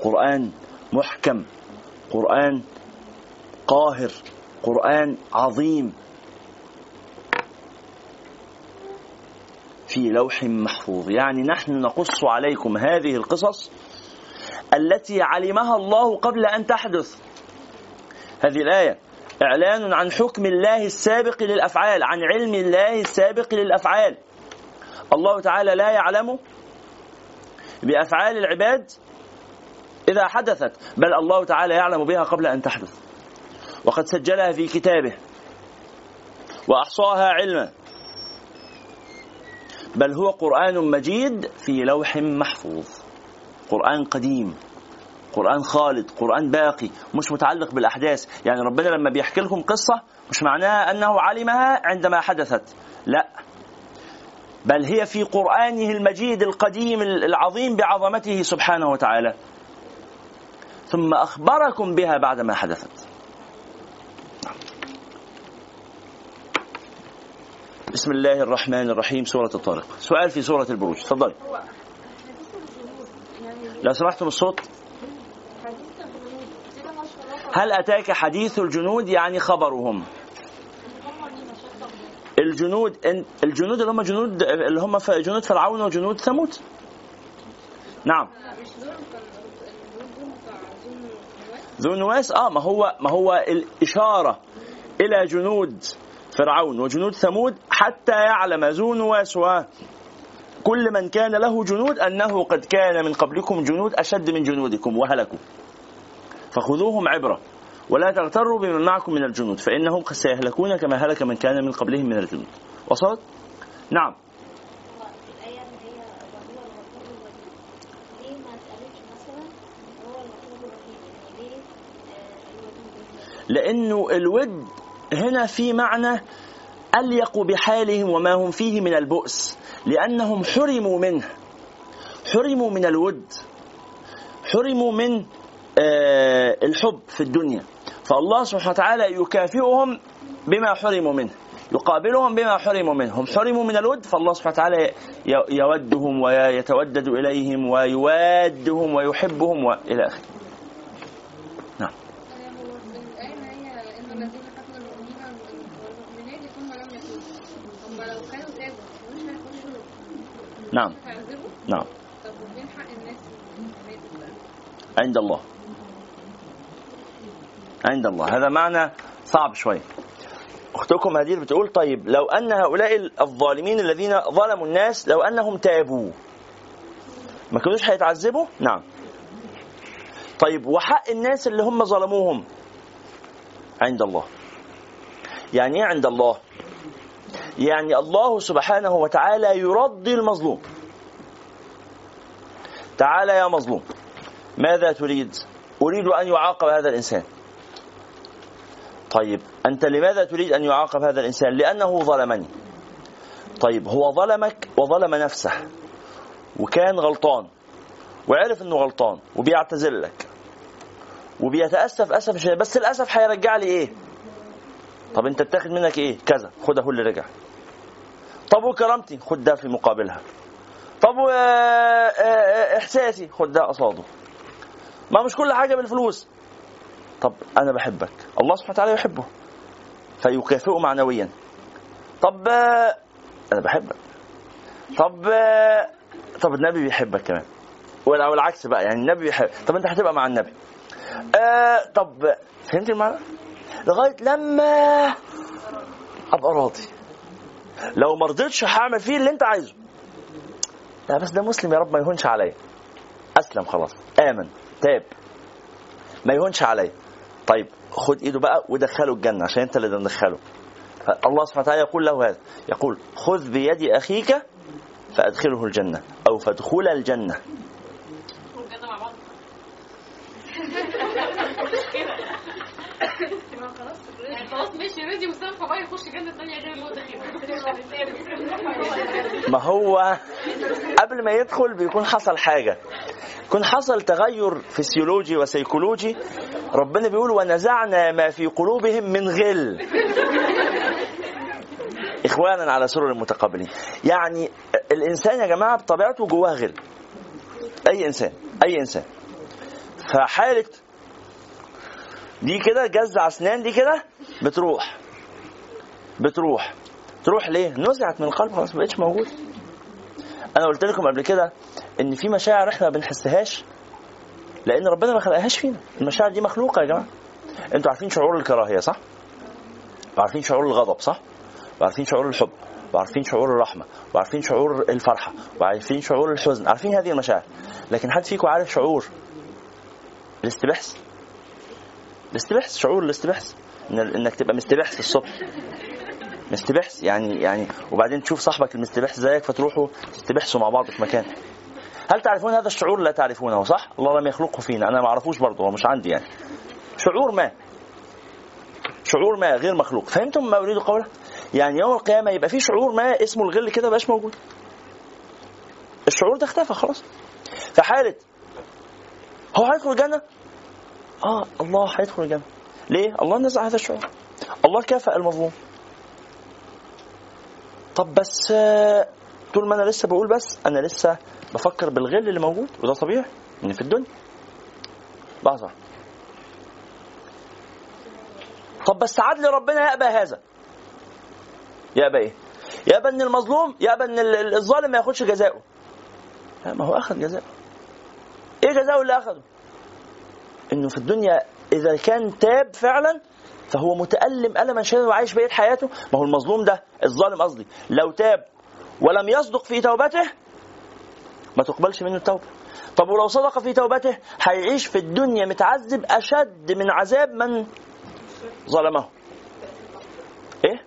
قرآن محكم قرآن قاهر قرآن عظيم. في لوح محفوظ. يعني نحن نقص عليكم هذه القصص التي علمها الله قبل أن تحدث. هذه الآية. إعلان عن حكم الله السابق للأفعال عن علم الله السابق للأفعال. الله تعالى لا يعلم بأفعال العباد إذا حدثت بل الله تعالى يعلم بها قبل أن تحدث. وقد سجلها في كتابه. وأحصاها علما. بل هو قرآن مجيد في لوح محفوظ. قرآن قديم. قرآن خالد. قرآن باقي. مش متعلق بالأحداث. يعني ربنا لما بيحكي لكم قصة مش معناها أنه علمها عندما حدثت. لا. بل هي في قرآنه المجيد القديم العظيم بعظمته سبحانه وتعالى. ثم أخبركم بها بعدما حدثت. بسم الله الرحمن الرحيم سورة الطارق. سؤال في سورة البروج. تفضلي. يعني لو سمحتم الصوت. هل أتاك حديث الجنود؟ يعني خبرهم. الجنود الجنود اللي هم جنود اللي هم جنود فرعون وجنود ثمود. نعم مش دول كان الجنود دول بتاع ذو نواس ذو نواس آه ما هو ما هو الإشارة إلى جنود فرعون وجنود ثمود حتى يعلم ذو نواس. وكل من كان له جنود أنه قد كان من قبلكم جنود أشد من جنودكم وهلكوا. فخذوهم عبرة ولا تغتروا بمن معكم من الجنود فإنهم قد سيهلكون كما هلك من كان من قبلهم من الجنود. وصلت؟ نعم هو الآية اللي هي وهو الغفور الودود ليه ما اتقالتش مثلا هو الغفور الرحيم يعني ليه آه، الودود هنا؟ لأنه الود هنا في معنى أليق بحالهم وما هم فيه من البؤس لأنهم حرموا منه حرموا من الود حرموا من آه، الحب في الدنيا. فالله سبحانه وتعالى يكافئهم بما حرموا منه يقابلهم بما حرموا منه. هم حرموا من الود فالله سبحانه وتعالى يودهم ويتودد إليهم ويوادهم ويحبهم وإلى آخره نعم هو الآية إن هي إن الذين قتلوا المؤمنين والمؤمنات ثم لم يتوبوا هم لو كانوا تابوا مش هيخشوا نعم. نعم. وفين حق الناس؟ عند الله. عند الله. هذا معنى صعب شوية أختكم هدير بتقول طيب لو أن هؤلاء الظالمين الذين ظلموا الناس لو أنهم تابوا ما كانوش هيتعذبوا؟ نعم. طيب وحق الناس اللي هم ظلموهم عند الله. يعني إيه عند الله؟ يعني الله سبحانه وتعالى يرضي المظلوم. تعال يا مظلوم ماذا تريد؟ أريد أن يعاقب هذا الإنسان. طيب أنت لماذا تريد أن يعاقب هذا الإنسان؟ لأنه ظلمني. طيب هو ظلمك وظلم نفسه وكان غلطان وعرف إنه غلطان وبيعتذر لك وبيتأسف أسف شديد بس الاسف هيرجع لي إيه؟ طب أنت اتاخد منك إيه؟ كذا خد اهو اللي رجع. طب وكرامتي؟ خد ده في مقابلها. طب و- آه، آه، إحساسي؟ خد ده قصاده. ما مش كل حاجة بالفلوس. طب أنا بحبك. الله سبحانه وتعالى يحبه. فيكافئه معنويا. طب آه، أنا بحبك. طب آه، طب النبي بيحبك كمان. ولا والعكس بقى يعني النبي بيحب. طب أنت هتبقى مع النبي. آه طب فهمت المعنى؟ لغاية لما أبقى راضي. لو ما رضيتش هعمل فيه اللي انت عايزه. لا بس ده مسلم يا رب ما يهونش عليا. أسلم خلاص. آمن. تاب. ما يهونش عليا. طيب خد إيده بقى ودخله الجنة عشان أنت اللي تدخله. فالله سبحانه وتعالى يقول له هذا. يقول خذ بيد أخيك فأدخله الجنة أو فادخل الجنة مع بعض ما خلاص ماشي رضي يخش جنة تانية غير ما هو قبل ما يدخل بيكون حصل حاجة. يكون حصل تغير فسيولوجي وسيكولوجي. ربنا بيقول ونزعنا ما في قلوبهم من غل. إخوانا على سرر متقابلين يعني الإنسان يا جماعة بطبيعته جواه غل. أي إنسان أي إنسان. فحالة دي كده جزع أسنان دي كده بتروح. بتروح. تروح ليه؟ نزعت من القلب خلاص ما بقتش موجود. أنا قلت لكم قبل كده إن في مشاعر إحنا ما بنحسهاش لأن ربنا ما خلقهاش فينا، المشاعر دي مخلوقة يا جماعة. أنتوا عارفين شعور الكراهية صح؟ وعارفين شعور الغضب صح؟ وعارفين شعور الحب؟ وعارفين شعور الرحمة؟ وعارفين شعور الفرحة؟ وعارفين شعور الحزن؟ عارفين هذه المشاعر. لكن حد فيكم عارف شعور الاستبحث؟ الاستبحث؟ شعور الاستبحث. إنك تبقى مستبحث الصبح. مستبحث يعني يعني وبعدين تشوف صاحبك المستبحث زيك فتروحوا تستبحثوا مع بعض في مكان. هل تعرفون هذا الشعور لا تعرفونه؟ صح؟ الله لم يخلقه فينا. أنا ما أعرفوش برضه هو مش عندي يعني. شعور ما. شعور ما غير مخلوق. فهمتم ما أريد قوله؟ يعني يوم القيامة يبقى في شعور ما اسمه الغل كده مبقاش موجود. الشعور ده اختفى خلاص. في حاله هو هيدخل الجنة؟ آه الله هيدخل الجنة. ليه؟ الله نزع هذا الشعور. الله كافأ المظلوم. طب بس طول ما أنا لسه بقول بس أنا لسه بفكر بالغل اللي موجود وده طبيعي إن في الدنيا. لحظة. طب بس عدل ربنا يأبى هذا. يأبى إيه؟ يأبى إن المظلوم يأبى إن ال- ال- الظالم ما ياخدش جزاؤه. لا ما هو أخذ جزاؤه. إيه جزاؤه اللي اخده؟ إنه في الدنيا إذا كان تاب فعلا فهو متألم ألما شديدا وعايش بقية حياته. ما هو المظلوم ده الظالم قصدي. لو تاب ولم يصدق في توبته ما تقبلش منه التوبة. طب ولو صدق في توبته هيعيش في الدنيا متعذب أشد من عذاب من ظلمه. إيه؟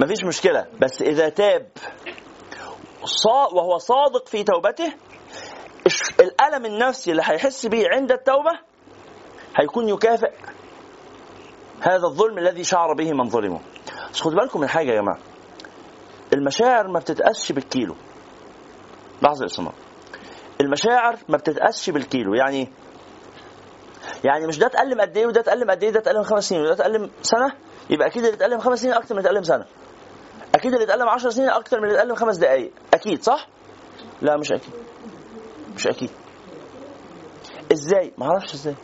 مفيش مشكلة. بس إذا تاب وهو صادق في توبته الألم النفسي اللي هيحس به عند التوبة هيكون يكافئ هذا الظلم الذي شعر به من ظلمه. بس خدوا بالكم من حاجة يا جماعة. المشاعر ما بتتقاسش بالكيلو. لحظة يا أسامة المشاعر ما بتتقاسش بالكيلو. يعني؟ يعني مش ده اتألم قد إيه وده اتألم قد إيه ده اتألم خمس سنين وده اتألم سنة؟ يبقى أكيد اللي اتألم خمس سنين أكتر من اللي اتألم سنة. أكيد اللي اتألم 10 سنين أكتر من اللي اتألم خمس دقائق أكيد صح؟ لا مش أكيد. مش أكيد. إزاي؟ ما أعرفش إزاي.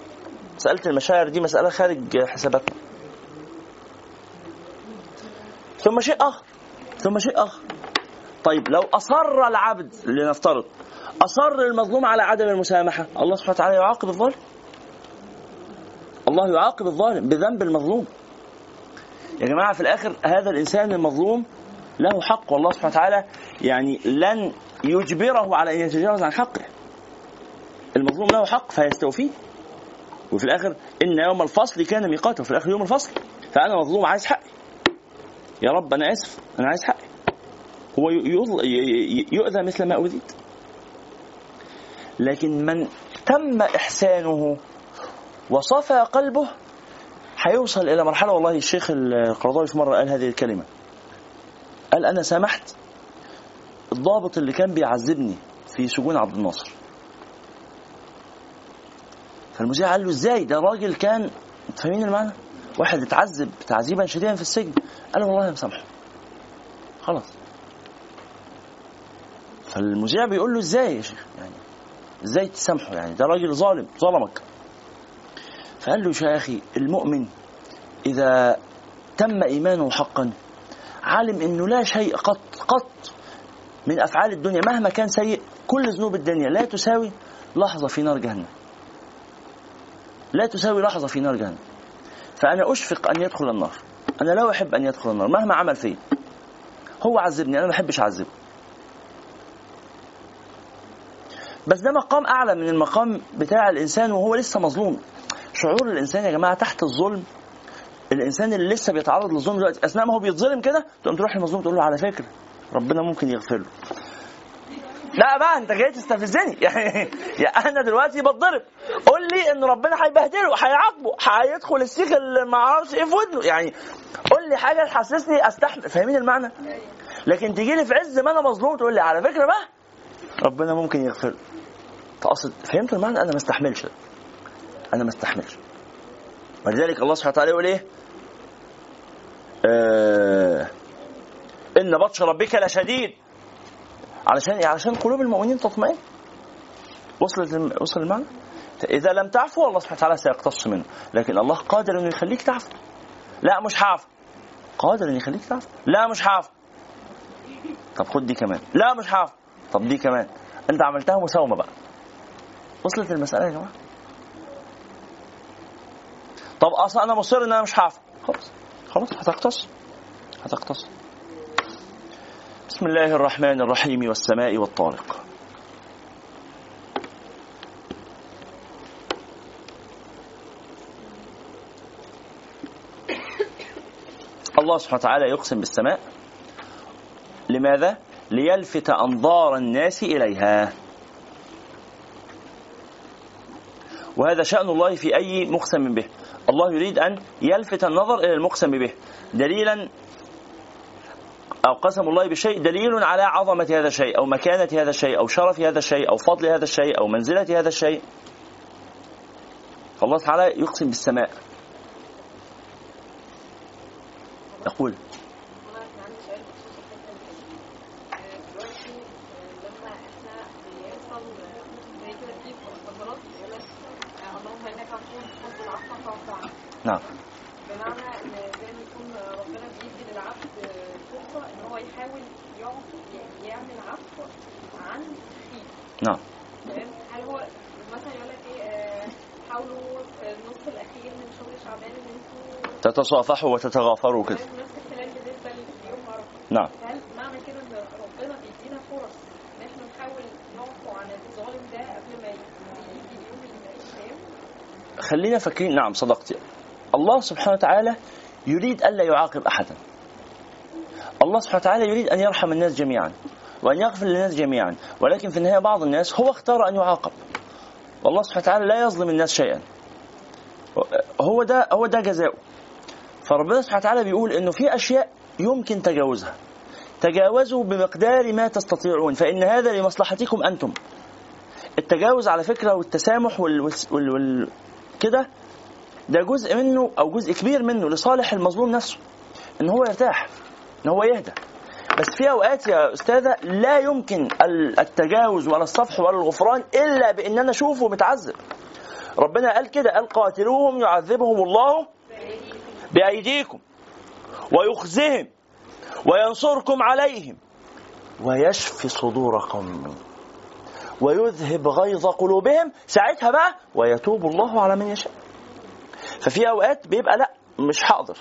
مسألة المشاعر دي مسألة خارج حساباتنا ثم شيء آخر. ثم شيء آخر. طيب لو أصر العبد لنفترض أصر المظلوم على عدم المسامحة الله سبحانه وتعالى يعاقب الظالم. الله يعاقب الظالم بذنب المظلوم. يا جماعة في الآخر هذا الإنسان المظلوم له حق والله سبحانه وتعالى يعني لن يجبره على أن يتجاوز عن حقه. المظلوم له حق فيستوفيه. وفي الآخر إن يوم الفصل كان ميقاته في الآخر يوم الفصل. فأنا مظلوم عايز حقي. يا رب أنا آسف أنا عايز حقي. هو يؤذى مثل ما اؤذيت لكن من تم إحسانه وصفى قلبه هيوصل إلى مرحلة والله الشيخ القرضاوي في مرة قال هذه الكلمة. قال أنا سامحت الضابط اللي كان بيعذبني في سجون عبد الناصر. فالمذيع قال له إزاي؟ ده راجل كان فاهمين المعنى؟ واحد اتعذب تعذيبا شديدا في السجن. قال له والله أنا مسامحه. خلاص. فالمذيع بيقول له إزاي يا شيخ؟ يعني إزاي تسامحه؟ يعني ده راجل ظالم ظلمك. فقال له يا أخي المؤمن إذا تم إيمانه حقا علم إنه لا شيء قط قط من أفعال الدنيا مهما كان سيء كل ذنوب الدنيا لا تساوي لحظة في نار جهنم. لا تساوي لحظة في نار جهنم. فأنا أشفق أن يدخل النار. أنا لا أحب أن يدخل النار. مهما عمل فيه هو عذبني. أنا ما بحبش اعذبه بس ده مقام أعلى من المقام بتاع الإنسان وهو لسه مظلوم. شعور الإنسان يا جماعة تحت الظلم. الإنسان اللي لسه بيتعرض للظلم دلوقتي أثناء ما هو بيتظلم كده تقوم تروح للمظلوم تقول له على فكرة ربنا ممكن يغفر له. لا بقى انت جاي تستفزني. يعني أنا دلوقتي بتضرب. قول لي ان ربنا هيبهدله هيعاقبه هيدخل السيخ اللي ما أعرفش إيه في ودنه. يعني قول لي حاجة تحسسني استحمل. فاهمين المعنى؟ لكن تيجي لي في عز ما أنا مظلوم تقول لي على فكرة بقى ربنا ممكن يغفر له فاقصد فهمت المعنى؟ أنا ما استحملش. أنا ما استحملش. ولذلك الله سبحانه وتعالى يقول إيه؟ آه إن بطش ربك لشديد. علشان إيه علشان قلوب المؤمنين تطمئن. وصلت وصل المعنى؟ اذا لم تعفو الله سبحانه وتعالى سيقتص منه. لكن الله قادر إنه يخليك تعفو. لا مش هعفو قادر إنه يخليك تعفو. لا مش هعفو طب خد دي كمان. لا مش هعفو طب دي كمان. أنت عملتها مساومة بقى. وصلت المساله يا جماعة؟ طب أصلا أنا مصر ان أنا مش هعفو خلاص. خلاص هتقتص. هتقتص. بسم الله الرحمن الرحيم والسماء والطارق. الله سبحانه وتعالى يقسم بالسماء. لماذا؟ ليلفت أنظار الناس إليها. وهذا شأن الله في أي مقسم به. الله يريد أن يلفت النظر إلى المقسم به. دليلا أو قسم الله بشيء دليل على عظمة هذا الشيء أو مكانة هذا الشيء أو شرف هذا الشيء أو فضل هذا الشيء أو منزلة هذا الشيء. فالله تعالى يقسم بالسماء. يقول أنا كان عندي سؤال بخصوص الحته دي آه، دلوقتي آه، لما إحنا بيحصل آه، زي كده في مخدرات يقول لك آه، اللهم انك عفو تحب العفو فاعف عني نعم بمعنى ان زي ما يكون ربنا بيدي للعبد آه، فرصه ان هو يحاول يعفو يعني يعمل عفو عن خير نعم تمام هل هو مثلا يقول لك إيه آه، حاولوا في النص الاخير من شهر شعبان ان أنتوا تتصافحوا وتتغافروا كده ليوم عرفه نعم. هل معنى كده إن ربنا بيدينا فرص إن إحنا نحاول نعفو عن الظالم ده قبل ما يجي؟ خلينا فاكرين نعم صدقتي الله سبحانه وتعالى يريد ألا يعاقب أحدا. الله سبحانه وتعالى يريد أن يرحم الناس جميعا وأن يغفر للناس جميعا ولكن في النهاية بعض الناس هو اختار أن يعاقب. والله سبحانه وتعالى لا يظلم الناس شيئا. هو ده هو ده جزاؤه. فربنا سبحانه وتعالى بيقول إنه في أشياء يمكن تجاوزها. تجاوزوا بمقدار ما تستطيعون فإن هذا لمصلحتكم أنتم. التجاوز على فكرة والتسامح وال, وال... وال... كده ده جزء منه أو جزء كبير منه لصالح المظلوم نفسه إن هو يرتاح إن هو يهدى. بس في أوقات يا أستاذة لا يمكن ال- التجاوز ولا الصفح ولا الغفران إلا بإن أنا أشوفه متعذب. ربنا قال كده قال قاتلوهم يعذبهم الله بأيديكم ويخزهم وينصركم عليهم ويشفي صدور قوم ويذهب غيظ قلوبهم ساعتها بقى ويتوب الله على من يشاء. ففي أوقات بيبقى لأ مش هقدر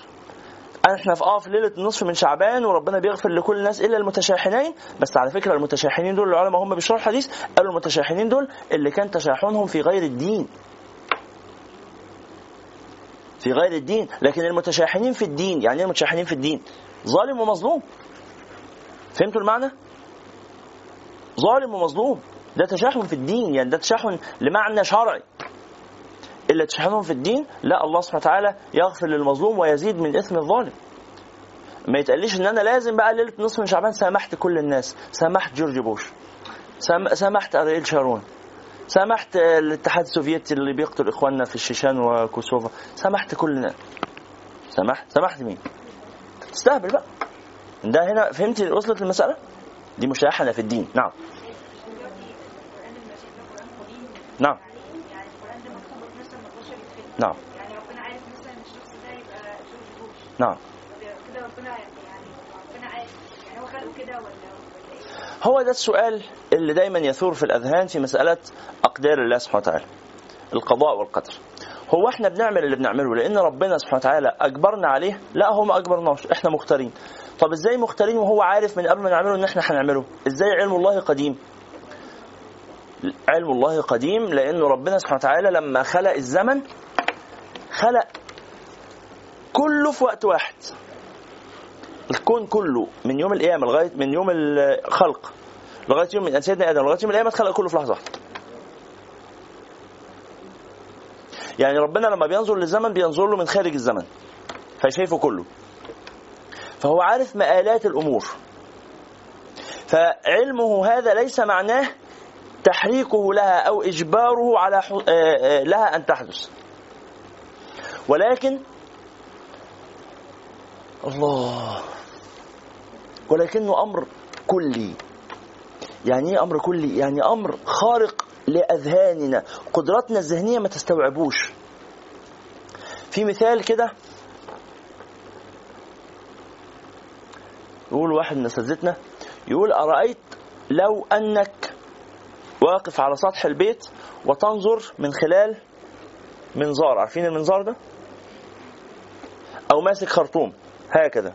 إحنا في آه في ليلة النصف من شعبان وربنا بيغفر لكل الناس إلا المتشاحنين بس على فكرة المتشاحنين دول العلماء هم بيشرحوا الحديث قالوا المتشاحنين دول اللي كان تشاحنهم في غير الدين. في غير الدين لكن المتشاحنين في الدين يعني إيه المتشاحنين في الدين؟ ظالم ومظلوم. فهمتوا المعنى؟ ظالم ومظلوم. ده تشاحن في الدين يعني ده تشاحن لمعنى شرعي. إلا تشاحنهم في الدين لا الله سبحانه وتعالى يغفر للمظلوم ويزيد من إثم الظالم. ما يتقاليش إن أنا لازم بقى ليلة نصف من شعبان سامحت كل الناس. سامحت جورج بوش. سام- سامحت أريل شارون. سامحت الاتحاد السوفيتي اللي بيقتل إخواننا في الشيشان وكوسوفا؟ سامحت كل الناس سامحت سامحت مين؟ تستهبل بقى. ده هنا فهمتي وصلت المسألة؟ دي مشاحنة في الدين. نعم. نعم. القرآن ده مكتوب مثلا 12 فيلم نعم. نعم. كده ربنا يعني ربنا عارف يعني هو خلقه كده ولا؟ هو ده السؤال اللي دايما يثور في الأذهان في مسألة أقدار الله سبحانه وتعالى القضاء والقدر. هو إحنا بنعمل اللي بنعمله لأن ربنا سبحانه وتعالى أجبرنا عليه لا هو ما اجبرناش إحنا مختارين. طب إزاي مختارين وهو عارف من قبل ما نعمله إن إحنا هنعمله؟ إزاي علم الله قديم؟ علم الله قديم لأنه ربنا سبحانه وتعالى لما خلق الزمن خلق كله في وقت واحد. الكون كله من يوم القيامة لغايه من يوم الخلق لغاية يوم من سيدنا آدم لغاية يوم القيامة اتخلق كله في لحظة واحدة. يعني ربنا لما بينظر للزمن بينظر له من خارج الزمن فشايفه كله. فهو عارف مآلات الأمور. فعلمه هذا ليس معناه تحريكه لها أو إجباره على ح- آه، آه، لها أن تحدث. ولكن الله ولكنه أمر كلي. يعني إيه أمر كلي؟ يعني أمر خارق لأذهاننا. قدراتنا الذهنية ما تستوعبوش. في مثال كده. يقول واحد من أساتذتنا يقول أرأيت لو أنك واقف على سطح البيت وتنظر من خلال منظار. عارفين المنظار ده؟ أو ماسك خرطوم. هكذا.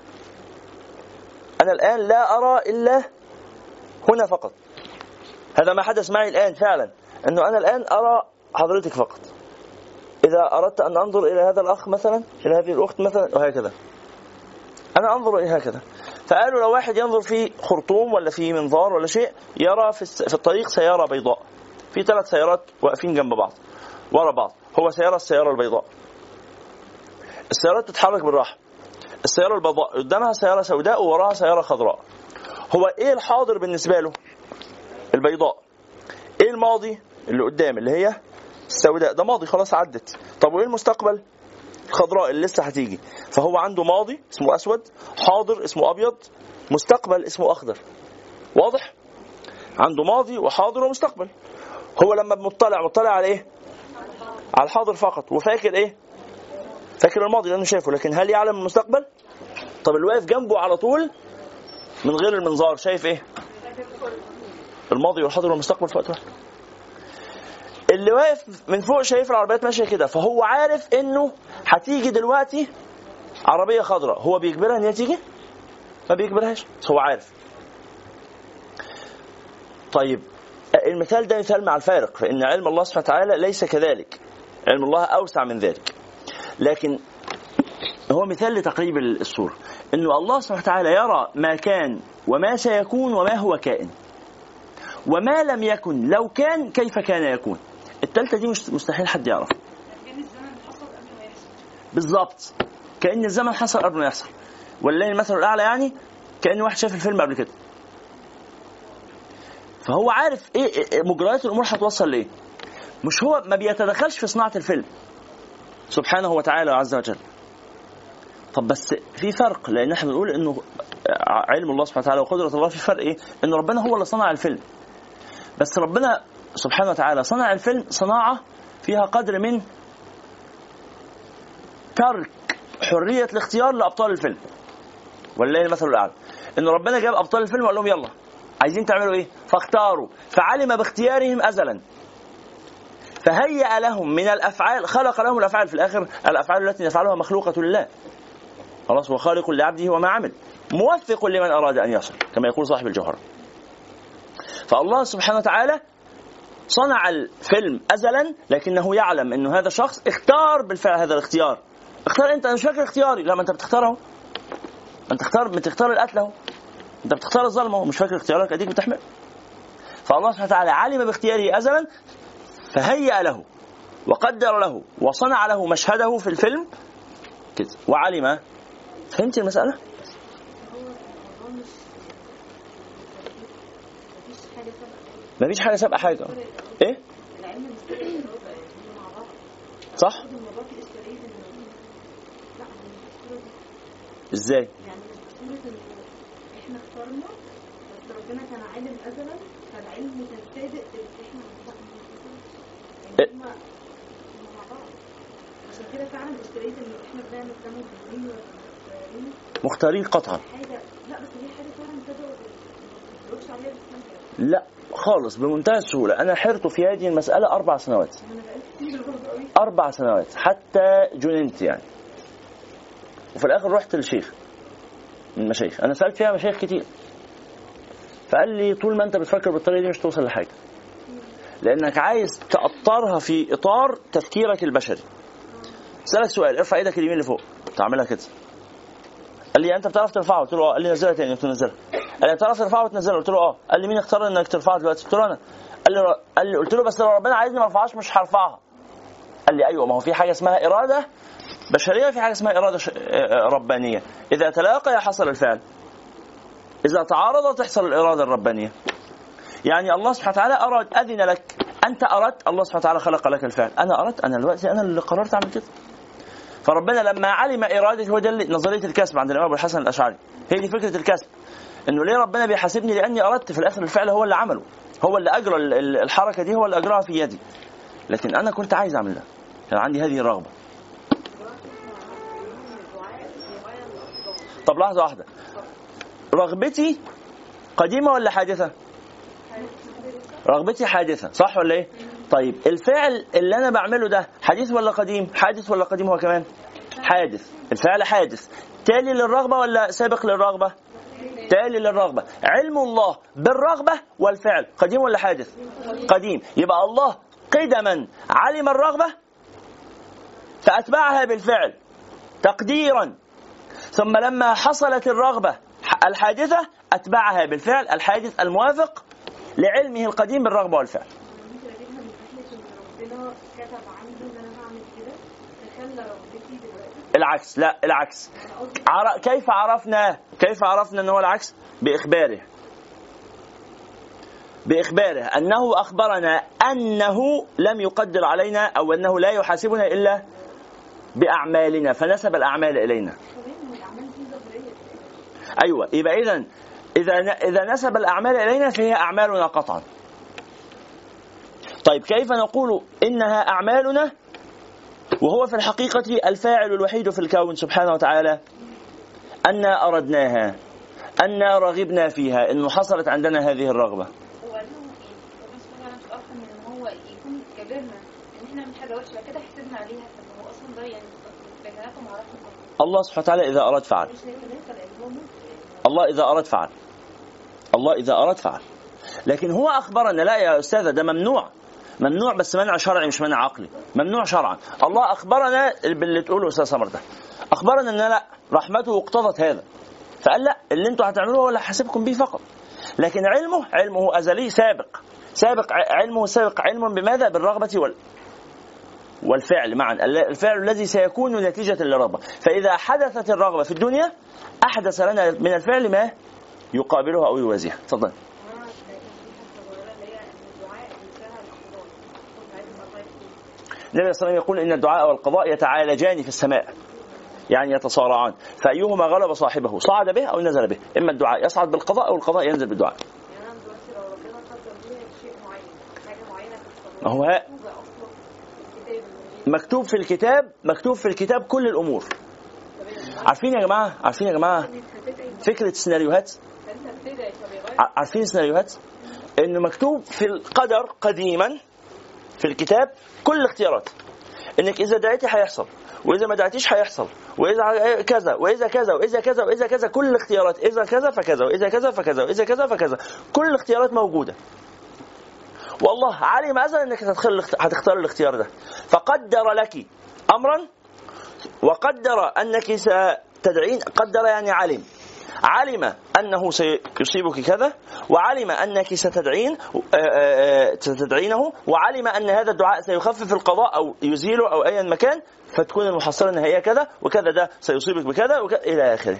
أنا الآن لا أرى إلا هنا فقط. هذا ما حدث معي الآن فعلا أنه أنا الآن أرى حضرتك فقط. إذا أردت أن أنظر إلى هذا الأخ مثلا إلى هذه الأخت مثلا وهكذا. أنا أنظر إلى هكذا. فقالوا لو واحد ينظر في خرطوم ولا في منظار ولا شيء يرى في الطريق سيارة بيضاء. في ثلاث سيارات واقفين جنب بعض ورا بعض. هو سيارة السيارة البيضاء. السيارات تتحرك بالراحة. السيارة البيضاء قدامها سيارة سوداء ووراها سيارة خضراء. هو إيه الحاضر بالنسبة له؟ البيضاء. إيه الماضي؟ اللي قدام اللي هي السوداء. ده ماضي خلاص عدت. طب وإيه المستقبل؟ الخضراء اللي لسه هتيجي. فهو عنده ماضي اسمه أسود حاضر اسمه أبيض مستقبل اسمه أخضر. واضح؟ عنده ماضي وحاضر ومستقبل. هو لما مطلع مطلع على إيه؟ على الحاضر فقط. وفاكر إيه؟ فاكر الماضي لأنه شايفه لكن هل يعلم المستقبل؟ طب اللي واقف جنبه على طول من غير المنظار شايف إيه؟ الماضي والحاضر والمستقبل في وقت واحد. اللي واقف من فوق شايف العربيات ماشية كده فهو عارف إنه هتيجي دلوقتي عربية خضراء. هو بيجبرها إن هي تيجي؟ ما بيجبرهاش هو عارف. طيب المثال ده مثال مع الفارق فإن علم الله سبحانه وتعالى ليس كذلك. علم الله أوسع من ذلك. لكن هو مثال لتقريب الصورة أنه الله سبحانه وتعالى يرى ما كان وما سيكون وما هو كائن. وما لم يكن لو كان كيف كان يكون. التالتة دي مش مستحيل حد يعرف. كان الزمن حصل قبل ما يحصل. بالظبط كأن الزمن حصل قبل ما يحصل. ولله المثل الأعلى يعني كأن واحد شاف الفيلم قبل كده. فهو عارف إيه إيه مجريات الأمور هتوصل لإيه. مش هو ما بيتدخلش في صناعة الفيلم. سبحانه وتعالى عز وجل. طب بس في فرق لأن إحنا بنقول إنه علم الله سبحانه وتعالى وقدرة الله في فرق إيه؟ ان ربنا هو اللي صنع الفيلم. بس ربنا سبحانه وتعالى صنع الفيلم صناعة فيها قدر من ترك حرية الاختيار لأبطال الفيلم. ولله المثل الأعلى. ان ربنا جاب أبطال الفيلم وقال لهم يلا عايزين تعملوا إيه؟ فاختاروا. فعلم باختيارهم ازلا. فهيأ لهم من الأفعال خلق لهم الأفعال. في الآخر الأفعال التي نفعلها مخلوقة لله. خلاص هو خالق لعبده وما عمل. موفق لمن أراد أن يصل كما يقول صاحب الجوهرة. فالله سبحانه وتعالى صنع الفيلم ازلا لكنه يعلم إنه هذا الشخص اختار بالفعل هذا الاختيار. اختار أنت أنا مش فاكر اختياري. لا ما أنت بتختار اهو أنت تختار بتختار القتل أهو. أنت بتختار الظلم مش فاكر اختيارك. أديك بتحمل. فالله سبحانه وتعالى علم باختياره ازلا. فهيأ له وقدر له وصنع له مشهده في الفيلم كده وعلم فهمت المسألة؟ مفيش حاجة سابقة حاجة إيه؟ صح؟ إزاي؟ يعني إحنا اخترنا بس ربنا كان عالم أزلا فالعلم كان صادق مختارين قطعا. لا خالص بمنتهى السهولة. أنا حرت في هذه المسألة أربع سنوات. أربع سنوات حتى جننت يعني. وفي الآخر رحت للشيخ من المشايخ أنا سألت فيها مشايخ كتير. فقال لي طول ما أنت بتفكر بالطريقة دي مش توصل لحاجة. لأنك عايز تأطرها في إطار تفكيرك البشري. سألك سؤال ارفع إيدك اليمين لفوق. تعملها كده. قال لي أنت بتعرف ترفعه قلت له آه. قال لي نزلها تاني. قلت له نزلها. قال لي بتعرف ترفعه وتنزلها؟ قلت له آه. قال لي مين اختار إنك ترفعها دلوقتي؟ قلت له أنا. قال لي قال لي قلت له بس لو ربنا عايزني ما أرفعهاش مش هرفعها. قال لي أيوه ما هو في حاجة اسمها إرادة بشرية في حاجة اسمها إرادة ش... آه، ربانية. إذا تلاقى حصل الفعل. إذا تعارض تحصل الإرادة الربانية. يعني الله سبحانه وتعالى أراد أذن لك. أنت أردت الله سبحانه وتعالى خلق لك الفعل. أنا أردت أنا دلوقتي أنا اللي قررت أعمل كده. فربنا لما علم إرادته هو ده نظرية الكسب عند الإمام أبو الحسن الأشعري. هي دي فكرة الكسب. إنه ليه ربنا بيحاسبني؟ لأني أردت في الآخر الفعل هو اللي عمله. هو اللي أجرى ال- ال- الحركة دي هو اللي أجراها في يدي. لكن أنا كنت عايز أعمل ده. كان عندي هذه الرغبة. طب لحظة واحدة. رغبتي قديمة ولا حادثة؟ رغبتي حادثة صح ولا إيه؟ طيب الفعل اللي أنا بعمله ده حديث ولا قديم؟ حادث ولا قديم هو كمان؟ حادث الفعل حادث. تالي للرغبة ولا سابق للرغبة؟ تالي للرغبة. علم الله بالرغبة والفعل قديم ولا حادث؟ قديم. يبقى الله قدما علم الرغبة فأتبعها بالفعل تقديرا. ثم لما حصلت الرغبة الحادثة أتبعها بالفعل الحادث الموافق لعلمه القديم بالرغبة والفعل. العكس لا العكس. كيف عرفنا كيف عرفنا ان هو العكس؟ بإخباره. بإخباره. أنه أخبرنا أنه لم يقدر علينا أو أنه لا يحاسبنا إلا بأعمالنا فنسب الأعمال إلينا. أيوه يبقى اذا إذا إذا نسب الأعمال إلينا فهي أعمالنا قطعا. طيب كيف نقول إنها أعمالنا؟ وهو في الحقيقة الفاعل الوحيد في الكون سبحانه وتعالى. أنا أردناها أنا رغبنا فيها إنه حصلت عندنا هذه الرغبة. الله سبحانه وتعالى إذا أراد فعل مش هيتناسب لأن هو ممكن الله إذا أراد فعل. الله إذا أراد فعل. لكن هو أخبرنا لا يا أستاذة ده ممنوع. ممنوع بس منع شرعي مش منع عقلي. ممنوع شرعا. الله أخبرنا باللي تقوله أستاذ سمر ده. أخبرنا أن لا رحمته اقتضت هذا. فقال لا اللي أنتوا هتعملوه هو اللي هحاسبكم بيه فقط. لكن علمه علمه أزلي سابق. سابق علمه سابق علم بماذا؟ بالرغبة والفعل معا. الفعل الذي سيكون نتيجة للرغبة فإذا حدثت الرغبة في الدنيا أحدث لنا من الفعل ما يقابلها أو يوازيها. تفضل. النبي صلى الله عليه وسلم يقول إن الدعاء والقضاء يتعالجان في السماء يعني يتصارعان. فأيهما غلب صاحبه صعد به أو نزل به؟ إما الدعاء يصعد بالقضاء أو القضاء ينزل بالدعاء. يعني هو ها- مكتوبه أصلا في الكتاب المجيد مكتوب في الكتاب مكتوب في الكتاب كل الأمور. عارفين يا جماعة؟ عارفين يا جماعة فكرة السيناريوهات؟ عارفين السيناريوهات؟ إنه مكتوب في القدر قديما في الكتاب كل الاختيارات. إنك إذا دعيتي هيحصل وإذا ما دعيتيش هيحصل وإذا ع- كذا وإذا كذا وإذا كذا وإذا كذا كل الاختيارات. إذا كذا فكذا وإذا كذا فكذا وإذا كذا فكذا. كل الاختيارات موجودة. والله علم ازلا إنك هتختار الاخت- هتختار الاختيار ده فقدر لك امرا وقدر أنك ستدعين قدر يعني علم علم أنه سيصيبك كذا وعلم أنك ستدعين آه، آه، آه، ستدعينه وعلم أن هذا الدعاء سيخفف القضاء أو يزيله أو ايا مكان فتكون المحصلة النهائية كذا وكذا ده سيصيبك بكذا وكذا إلى آخره.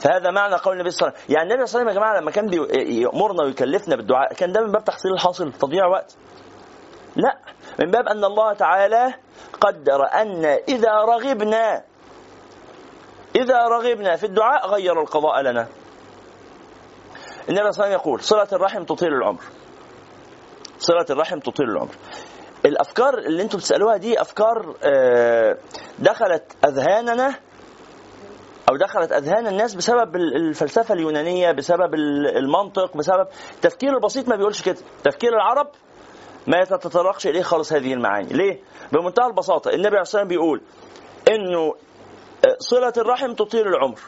فهذا معنى قول النبي صلى الله عليه وسلم، يعني النبي صلى الله عليه وسلم يا جماعة لما كان يأمرنا ويكلفنا بالدعاء كان ده من باب تحصيل الحاصل تضييع وقت. لا من باب أن الله تعالى قدر أن إذا رغبنا إذا رغبنا في الدعاء غير القضاء لنا. النبي صلى الله عليه وسلم يقول صلة الرحم تطيل العمر. صلة الرحم تطيل العمر. الأفكار اللي أنتم بتسألوها دي أفكار آه، دخلت أذهاننا أو دخلت أذهان الناس بسبب الفلسفة اليونانية بسبب المنطق بسبب التفكير البسيط ما بيقولش كده. تفكير العرب ما يتطرقش إليه خالص هذه المعاني. ليه؟ بمنتهى البساطة النبي عليه الصلاة والسلام بيقول إنه صلة الرحم تطيل العمر.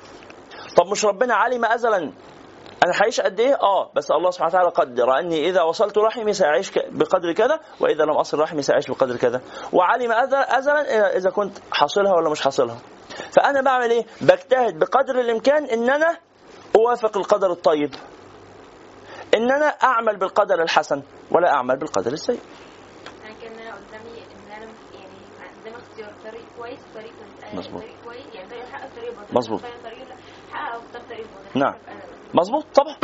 طب مش ربنا علم أزلا؟ أنا هعيش قد إيه؟ آه بس الله سبحانه وتعالى قدر. أني إذا وصلت رحمي سأعيش بقدر كذا وإذا لم أصل رحمي سأعيش بقدر كذا. وعلم أزلا إذا كنت حاصلها ولا مش حاصلها. فأنا بعمل إيه؟ بجتهد بقدر الإمكان إن أنا أوافق القدر الطيب. إن أنا أعمل بالقدر الحسن ولا أعمل بالقدر السيء. يعني كان أنا قدامي إن أنا يعني قدامي اختيار طريق كويس طريق مظبوط. طريق كويس. يعني طريق طريق باطل. مظبوط. طريق طريق نعم. مظبوط طبعا.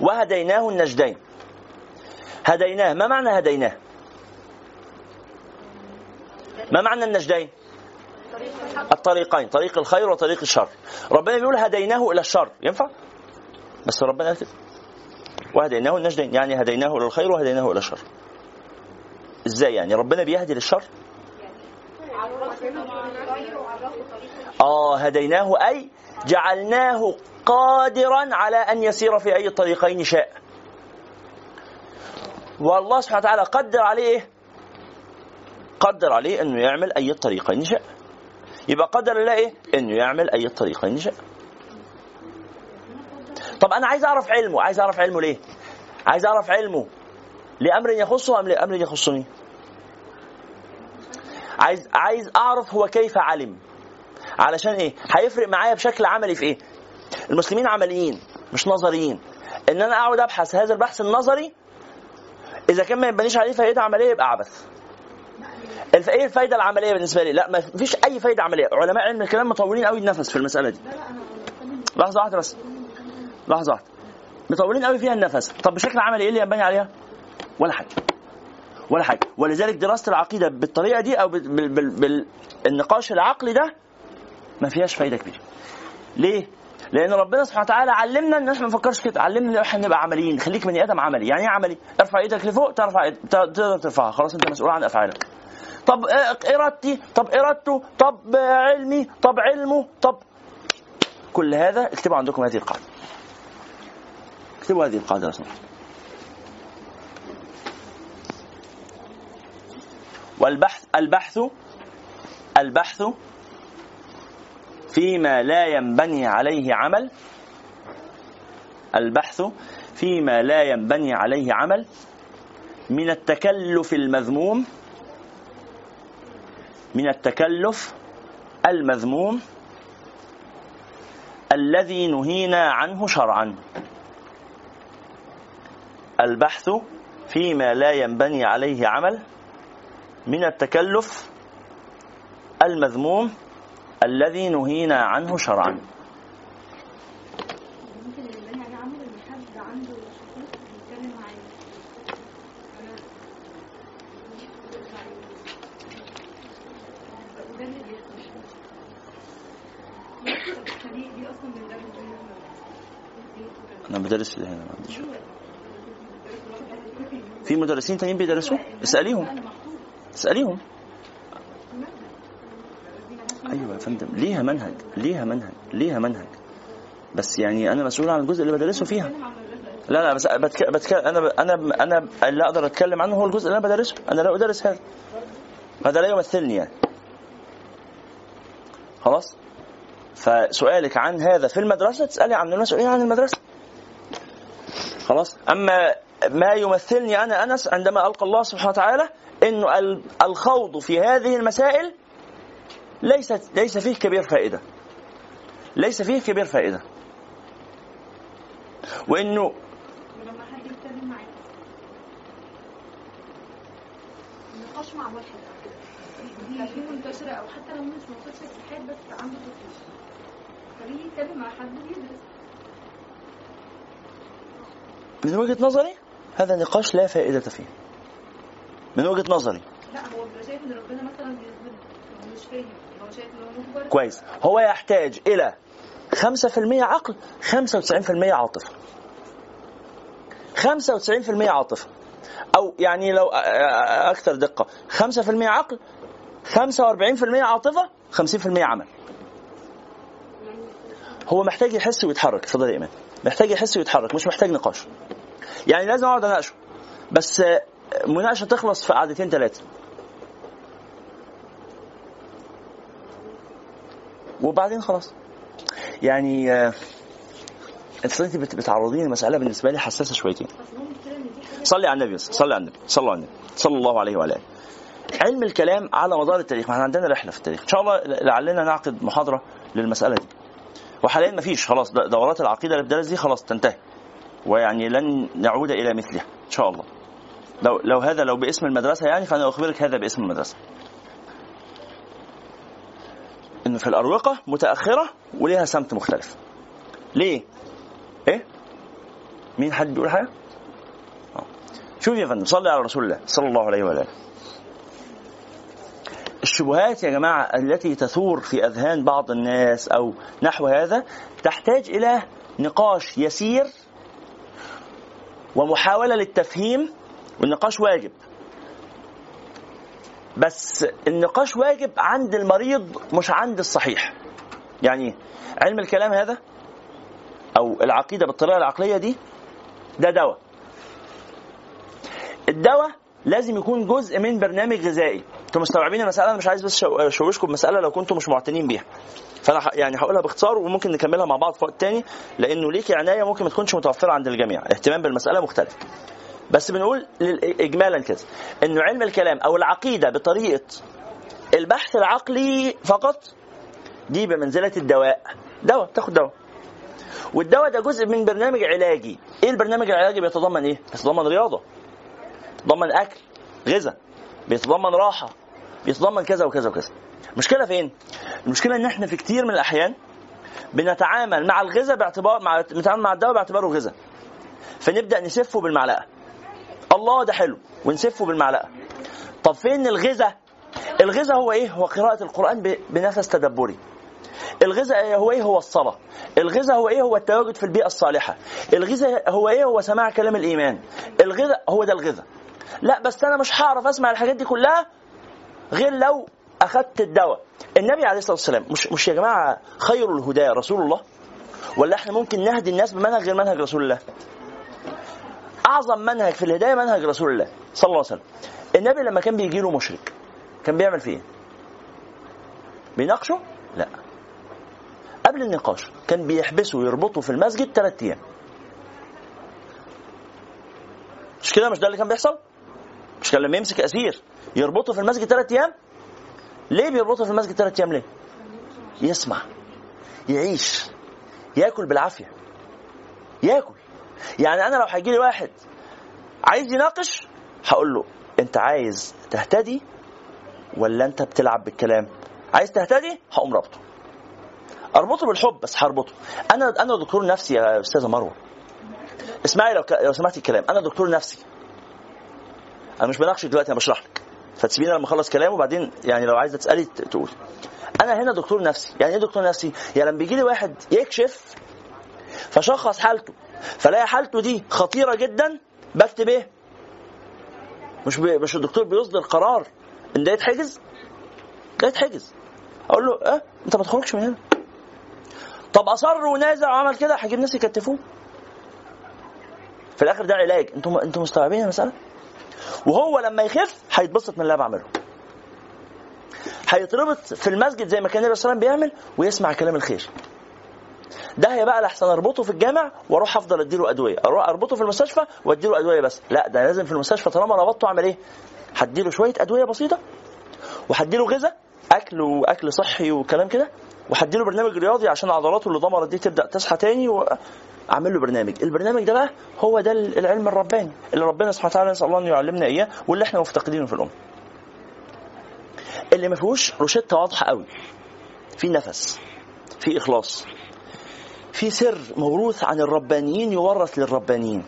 وهديناه النجدين. هديناه. ما معنى هديناه؟ ما معنى النجدين؟ الطريقين طريق الخير وطريق الشر. ربنا بيقول هديناه إلى الشر. ينفع؟ بس ربنا قال كده. وهديناه النجدين يعني هديناه إلى الخير وهديناه إلى الشر. إزاي يعني؟ ربنا بيهدي للشر؟ آه هديناه أي جعلناه قادرا على أن يسير في أي الطريقين شاء والله سبحانه وتعالى قدر عليه إيه؟ قدر عليه انه يعمل أي الطريقين شاء يبقى قدر الله إيه؟ إنه يعمل أي الطريقين شاء. طب أنا عايز أعرف علمه. عايز أعرف علمه ليه؟ عايز أعرف علمه لأمر يخصه أم لأمر يخصني؟ عايز عايز أعرف هو كيف علم. علشان إيه؟ هيفرق معايا بشكل عملي في إيه؟ المسلمين عمليين مش نظريين. إن أنا أقعد أبحث هذا البحث النظري إذا كان ما يبنيش عليه فائده عملية يبقى عبث. إيه الفايدة العملية بالنسبة لي؟ لا ما فيش أي فايدة عملية. علماء علم الكلام مطولين قوي النفس في المسألة دي. لحظة واحدة بس. لحظة واحدة. مطولين قوي فيها النفس. طب بشكل عملي إيه اللي ينبني عليها؟ ولا حاجة. ولا حاجة. ولذلك دراسة العقيدة بالطريقة دي أو بال... بال... بالنقاش العقلي ده ما فيهاش فايدة كبيرة. ليه؟ لأن ربنا سبحانه وتعالى علمنا إن إحنا ما نفكرش كده. علمنا إن إحنا نبقى عمليين. خليك بني آدم عملي. يعني إيه عملي؟ ارفع إيدك لفوق ترفع تقدر ترفعها. خلاص أنت مسؤول عن أفعالك. طب آه، إرادتي؟ طب إرادته؟ طب علمي؟ طب علمه؟ طب. كل هذا اكتبوا عندكم هذه القاعدة. اكتبوا هذه القاعدة سمحت. والبحث البحث البحث فيما لا ينبني عليه عمل البحث فيما لا ينبني عليه عمل من التكلف المذموم من التكلف المذموم الذي نهينا عنه شرعا. البحث فيما لا ينبني عليه عمل من التكلف المذموم الذي نهينا عنه شرعا. أنا بدرس هنا ما عنديش في مدرسين تانيين بيدرسوا؟ اسأليهم. اسأليهم. أيوه يا فندم. ليها منهج ليها منهج ليها منهج. بس يعني أنا مسؤول عن الجزء اللي بدرسه فيها. لا لا بس بتك... بتك... أنا أنا أنا اللي أقدر أتكلم عنه هو الجزء اللي أنا بدرسه. أنا لا ادرس هذا. هذا لا يمثلني يعني. خلاص؟ فسؤالك عن هذا في المدرسة تسألي عن المسؤولين عن المدرسة. خلاص؟ أما ما يمثلني أنا أنس عندما ألقى الله سبحانه وتعالى إنه ال- الخوض في هذه المسائل ليس ليس فيه كبير فائدة. ليس فيه كبير فائدة. وإنه ولما حد يتكلم معاك النقاش مع واحد دي منتشرة أو حتى لو مش منتشرة في حد بس عنده طفل فبيجي يتكلم مع حد بيدرس من وجهة نظري هذا نقاش لا فائدة فيه. من وجهة نظري. لا هو بيبقى شايف إن ربنا مثلا مش فاهم. كويس. هو يحتاج إلى 5% عقل 95% عاطفة. 95% عاطفة. أو يعني لو أ- أ- أكثر دقة. 5% عقل 45% عاطفة 50% عمل. هو محتاج يحس ويتحرك. اتفضل يا إيمان. محتاج يحس ويتحرك مش محتاج نقاش. يعني لازم أقعد أناقشه. بس مناقشة تخلص في قعدتين ثلاثة وبعدين خلاص. يعني آه، انت انت بت- بتعرضيني لمساله بالنسبة لي حساسة شويتين. صلي على النبي صلي على النبي صلى على النبي صلى الله عليه وعلى آله. علم الكلام على مدار التاريخ. ما إحنا عندنا رحلة في التاريخ. إن شاء الله لعلنا نعقد محاضرة للمسألة دي. وحاليا ما فيش. خلاص دورات العقيدة اللي بتدرس دي خلاص تنتهي. ويعني لن نعود إلى مثلها. إن شاء الله. لو لو هذا لو باسم المدرسة يعني فأنا أخبرك هذا باسم المدرسة. انه في الأروقة متأخرة وليها سمت مختلف. ليه؟ إيه؟ مين حد بيقول حاجة؟ شوف يا فندم صلي على رسول الله صلى الله عليه وآله. الشبهات يا جماعة التي تثور في أذهان بعض الناس أو نحو هذا تحتاج إلى نقاش يسير ومحاولة للتفهيم والنقاش واجب. بس النقاش واجب عند المريض مش عند الصحيح. يعني؟ علم الكلام هذا أو العقيدة بالطريقة العقلية دي ده دواء. الدواء لازم يكون جزء من برنامج غذائي. أنتوا مستوعبين المسألة؟ أنا مش عايز بس شو- اشوشكم بمساله لو كنتم مش معتنين بيها. فأنا يعني هقولها باختصار وممكن نكملها مع بعض في وقت تاني لأنه ليكي عناية ممكن ما تكونش متوفرة عند الجميع. اهتمام بالمسألة مختلف. بس بنقول اجمالا كده إنه علم الكلام أو العقيدة بطريقة البحث العقلي فقط دي بمنزلة الدواء. دواء تاخد دواء. والدواء ده جزء من برنامج علاجي. إيه البرنامج العلاجي؟ بيتضمن إيه؟ بيتضمن رياضة بيتضمن أكل غذاء بيتضمن راحة بيتضمن كذا وكذا وكذا. المشكلة فين؟ المشكلة إن إحنا في كتير من الأحيان بنتعامل مع الغذاء باعتبار مع بنتعامل مع الدواء باعتباره غذاء. فنبدأ نسفه بالمعلقة. الله ده حلو ونسفه بالمعلقة. طب فين الغذاء؟ الغذاء هو إيه؟ هو قراءة القرآن بنفس تدبري. الغذاء هو إيه؟ هو الصلاة. الغذاء هو إيه؟ هو التواجد في البيئة الصالحة. الغذاء هو إيه؟ هو سماع كلام الإيمان. الغذاء هو ده الغذاء. لا بس أنا مش هعرف أسمع الحاجات دي كلها غير لو اخذت الدواء. النبي عليه الصلاة والسلام مش مش يا جماعة خير الهدى رسول الله؟ ولا إحنا ممكن نهدي الناس بمنهج غير منهج رسول الله؟ أعظم منهج في الهداية منهج رسول الله صلى الله عليه وسلم. النبي لما كان بيجي له مشرك كان بيعمل فيه إيه؟ بيناقشه؟ لا. قبل النقاش كان بيحبسه ويربطه في المسجد ثلاث أيام. مش كده؟ مش ده اللي كان بيحصل؟ مش كان لما يمسك أسير يربطه في المسجد ثلاث أيام؟ ليه بيربطه في المسجد ثلاث أيام ليه؟ يسمع يعيش ياكل بالعافية ياكل. يعني أنا لو هيجي لي واحد عايز يناقش هقول له أنت عايز تهتدي ولا أنت بتلعب بالكلام؟ عايز تهتدي؟ هقوم رابطه. أربطه بالحب بس هربطه. أنا أنا دكتور نفسي يا أستاذة مروة. اسمعي لو ك... لو سمعتي الكلام. أنا دكتور نفسي. أنا مش بناقشك دلوقتي أنا بشرح لك. فتسيبيني لما أخلص كلام وبعدين يعني لو عايزة تسألي تقول أنا هنا دكتور نفسي. يعني إيه دكتور نفسي؟ يعني لما بيجي لي واحد يكشف فشخص حالته. فلاقي حالته دي خطيرة جدا بكتب إيه مش بي... مش الدكتور بيصدر قرار إن ده يتحجز؟ ده يتحجز. أقول له آه أنت ما تخرجش من هنا. طب أصر ونازع وعمل كده هجيب ناس يكتفوه. في الآخر ده علاج. أنتم أنتم مستوعبين المسألة؟ وهو لما يخف هيتبسط من اللي أنا بعمله. هيتربط في المسجد زي ما كان النبي صلى الله عليه وسلم بيعمل ويسمع كلام الخير. ده هي بقى لحسن أربطه في الجامع وأروح أفضل أديله أدوية. أربطه في المستشفى وأديله أدوية بس. لا ده لازم في المستشفى طالما ربطته أعمل إيه؟ هديله شوية أدوية بسيطة وهديله غذاء أكل وأكل صحي وكلام كده وهديله برنامج رياضي عشان عضلاته اللي ضمرت دي تبدأ تصحى تاني واعمل له برنامج. البرنامج ده بقى هو ده العلم الرباني اللي ربنا سبحانه وتعالى نسأل الله أن يعلمنا إياه واللي إحنا مفتقدينه في الأمة. اللي ما فيهوش روشتة واضحة قوي. في نفس في إخلاص. في سر موروث عن الربانيين يورث للربانيين.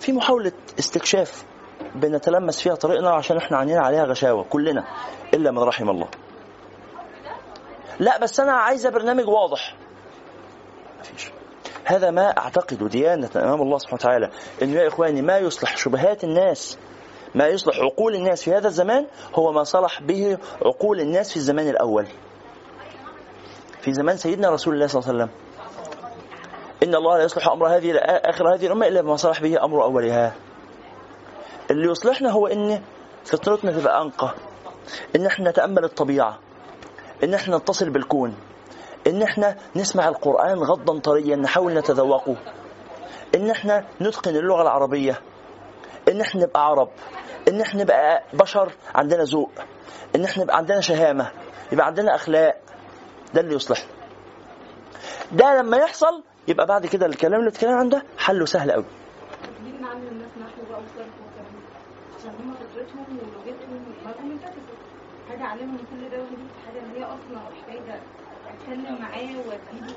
في محاولة استكشاف بنتلمس فيها طريقنا عشان إحنا عينينا عليها غشاوة كلنا إلا من رحم الله. لا بس أنا عايزة برنامج واضح. مفيش. هذا ما أعتقد ديانة أمام الله سبحانه وتعالى إنه يا إخواني ما يصلح شبهات الناس ما يصلح عقول الناس في هذا الزمان هو ما صلح به عقول الناس في الزمان الأول. في زمان سيدنا رسول الله صلى الله عليه وسلم. إن الله لا يصلح أمر هذه آخر هذه الأمة إلا بما صلح به أمر أولها. اللي يصلحنا هو إن فطرتنا تبقى أنقى. إن إحنا نتأمل الطبيعة. إن إحنا نتصل بالكون. إن إحنا نسمع القرآن غضا طريا نحاول نتذوقه. إن إحنا نتقن اللغة العربية. إن إحنا نبقى عرب. إن إحنا نبقى بشر عندنا ذوق. إن إحنا نبقى عندنا شهامة. يبقى عندنا أخلاق. ده اللي يصلحنا ده لما يحصل يبقى بعد كده الكلام اللي اتكلم عنه ده حله سهل قوي. ليه نعلم الناس نحو بقى وصرف وكلام عشان هم فطرتهم ولغتهم ودماغهم انتكست حاجة علمهم كل ده ودي حاجة إن هي أصلا محتاجة أتكلم معاه واديله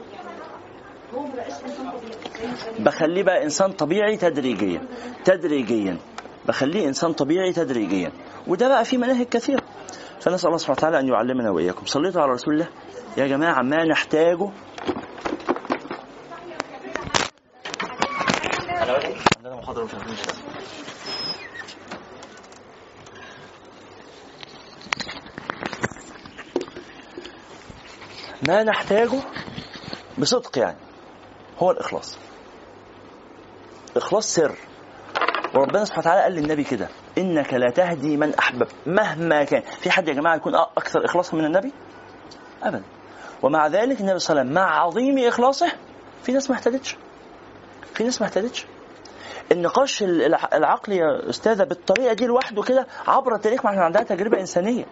هو ما بقاش إنسان طبيعي. زي ما بخليه بقى إنسان طبيعي تدريجيا. تدريجيا. بخليه إنسان طبيعي تدريجيا. وده بقى في مناهج كثيرة. فنسأل الله سبحانه وتعالى أن يعلمنا وإياكم. صليتوا على رسول الله. يا جماعة ما نحتاجه. عندنا محاضره مش عارفين. ما نحتاجه بصدق يعني. هو الإخلاص. إخلاص سر. وربنا سبحانه وتعالى قال للنبي كده. إنك لا تهدي من أحبب مهما كان. في حد يا جماعة يكون أكثر إخلاصا من النبي؟ أبدا. ومع ذلك النبي صلى الله عليه وسلم مع عظيم إخلاصه في ناس ما اهتدتش. في ناس ما اهتدتش. النقاش الع- العقلي يا أستاذة بالطريقة دي لوحده كده عبر التاريخ ما إحنا عندنا تجربة إنسانية.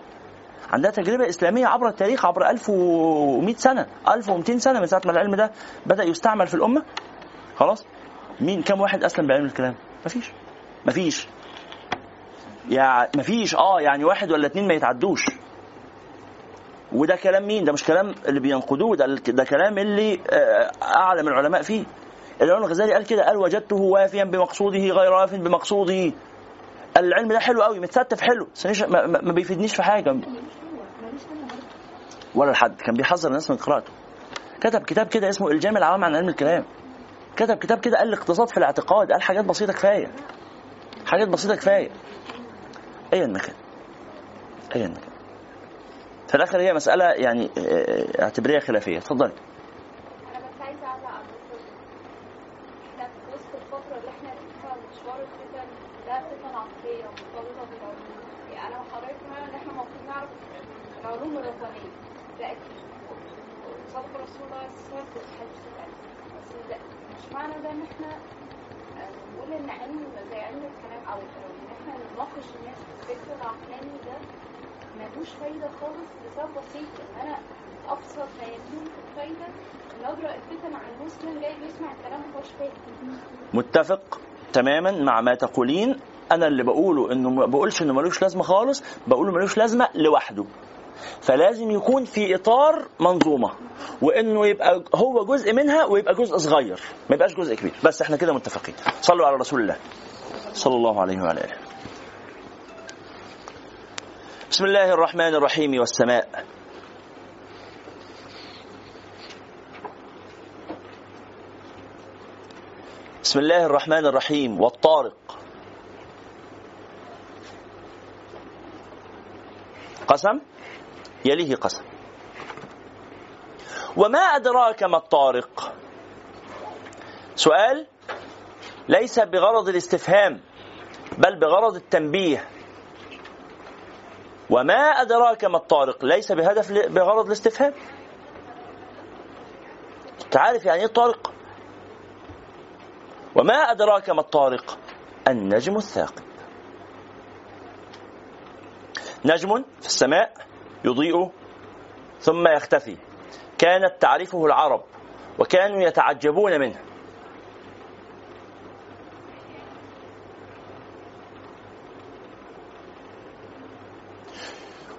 عندها تجربة إسلامية عبر التاريخ عبر 1100 سنة 1200 سنة من ساعة ما العلم ده بدأ يستعمل في الأمة. خلاص؟ مين كم واحد أسلم بعلم الكلام؟ مفيش. مفيش. يعني مفيش آه يعني واحد ولا اتنين ما يتعدوش. وده كلام مين؟ ده مش كلام اللي بينقدوه ده ده كلام اللي آه، أعلم العلماء فيه. الامام الغزالي قال كده قال وجدته وافيا بمقصوده غير واف بمقصوده. العلم ده حلو قوي متستف حلو ما, ما بيفيدنيش في حاجة. ولا لحد كان بيحذر الناس من قراءته. كتب كتاب كده اسمه إلجام العوام عن علم الكلام. كتب كتاب كده قال الاقتصاد في الاعتقاد قال حاجات بسيطة كفاية. حاجات بسيطة كفاية. ايا ما كان. ايا ما كان. في الآخر هي مسألة يعني آه، اعتبريها خلافية. اتفضلي يعني العلوم الربانيه ده صدق رسول الله صلى الله عليه وسلم بس مش معنى ده إن إحنا نقول ان علم زي علم الكلام أو إن إحنا نناقش الناس في الفكر العقلاني ده ملوش فايدة خالص لسبب بسيط. إن أنا ابسط ما يكون في الفايدة. نظرة الفتن عن مسلم جاي بيسمع الكلام مش فاهم متفق تماما مع ما تقولين. أنا اللي بقوله إنه ما بقولش إنه ملوش لازمة خالص. بقوله ملوش لازمة لوحده. فلازم يكون في إطار منظومة وإنه يبقى هو جزء منها ويبقى جزء صغير ما يبقاش جزء كبير بس إحنا كده متفقين. صلوا على رسول الله صلى الله عليه وعلى آله. بسم الله الرحمن الرحيم والسماء. بسم الله الرحمن الرحيم والطارق. قسم؟ يليه قسم. وما أدراك ما الطارق؟ سؤال ليس بغرض الاستفهام بل بغرض التنبيه. وما أدراك ما الطارق؟ ليس بهدف بغرض الاستفهام. تعرف يعني إيه الطارق وما أدراك ما الطارق؟ النجم الثاقب. نجم في السماء يضيء ثم يختفي. كانت تعرفه العرب وكانوا يتعجبون منه.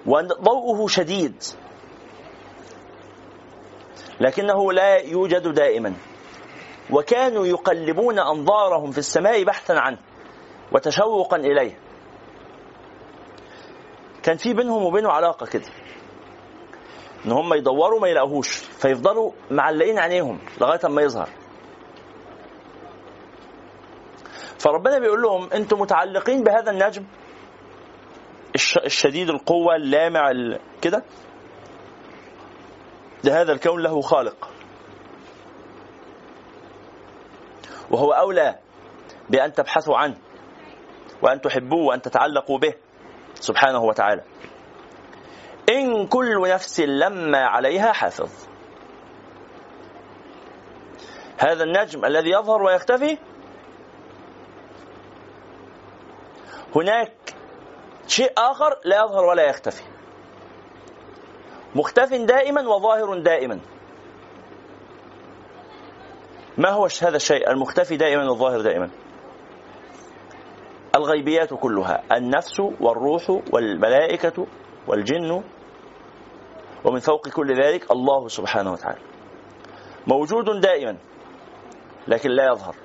وضوءه شديد. لكنه لا يوجد دائما. وكانوا يقلبون أنظارهم في السماء بحثا عنه وتشوقا إليه. كان في بينهم وبينه علاقة كده. إن هم يدوروا ما يلاقوهوش فيفضلوا معلقين عينيهم لغاية أما يظهر. فربنا بيقول لهم أنتم متعلقين بهذا النجم الش- الشديد القوة اللامع ال- كده. لهذا الكون له خالق. وهو أولى بأن تبحثوا عنه وأن تحبوه وأن تتعلقوا به. سبحانه وتعالى. إن كل نفس لما عليها حافظ. هذا النجم الذي يظهر ويختفي. هناك شيء آخر لا يظهر ولا يختفي. مختف دائما وظاهر دائما. ما هو هذا الشيء المختفي دائما والظاهر دائما؟ الغيبيات كلها النفس والروح والملائكة والجن ومن فوق كل ذلك الله سبحانه وتعالى. موجود دائما لكن لا يظهر.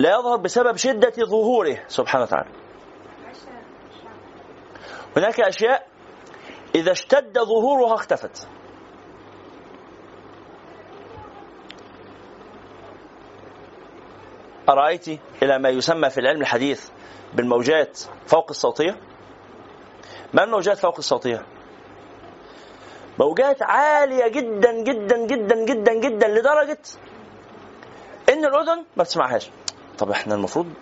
لا يظهر بسبب شدة ظهوره سبحانه وتعالى. هناك أشياء إذا اشتد ظهورها اختفت. أرأيت إلى ما يسمى في العلم الحديث بالموجات فوق الصوتية؟ ما الموجات فوق الصوتية؟ موجات عالية جدا جدا جدا جدا جدا لدرجة إن الأذن ما بتسمعهاش. طب إحنا المفروض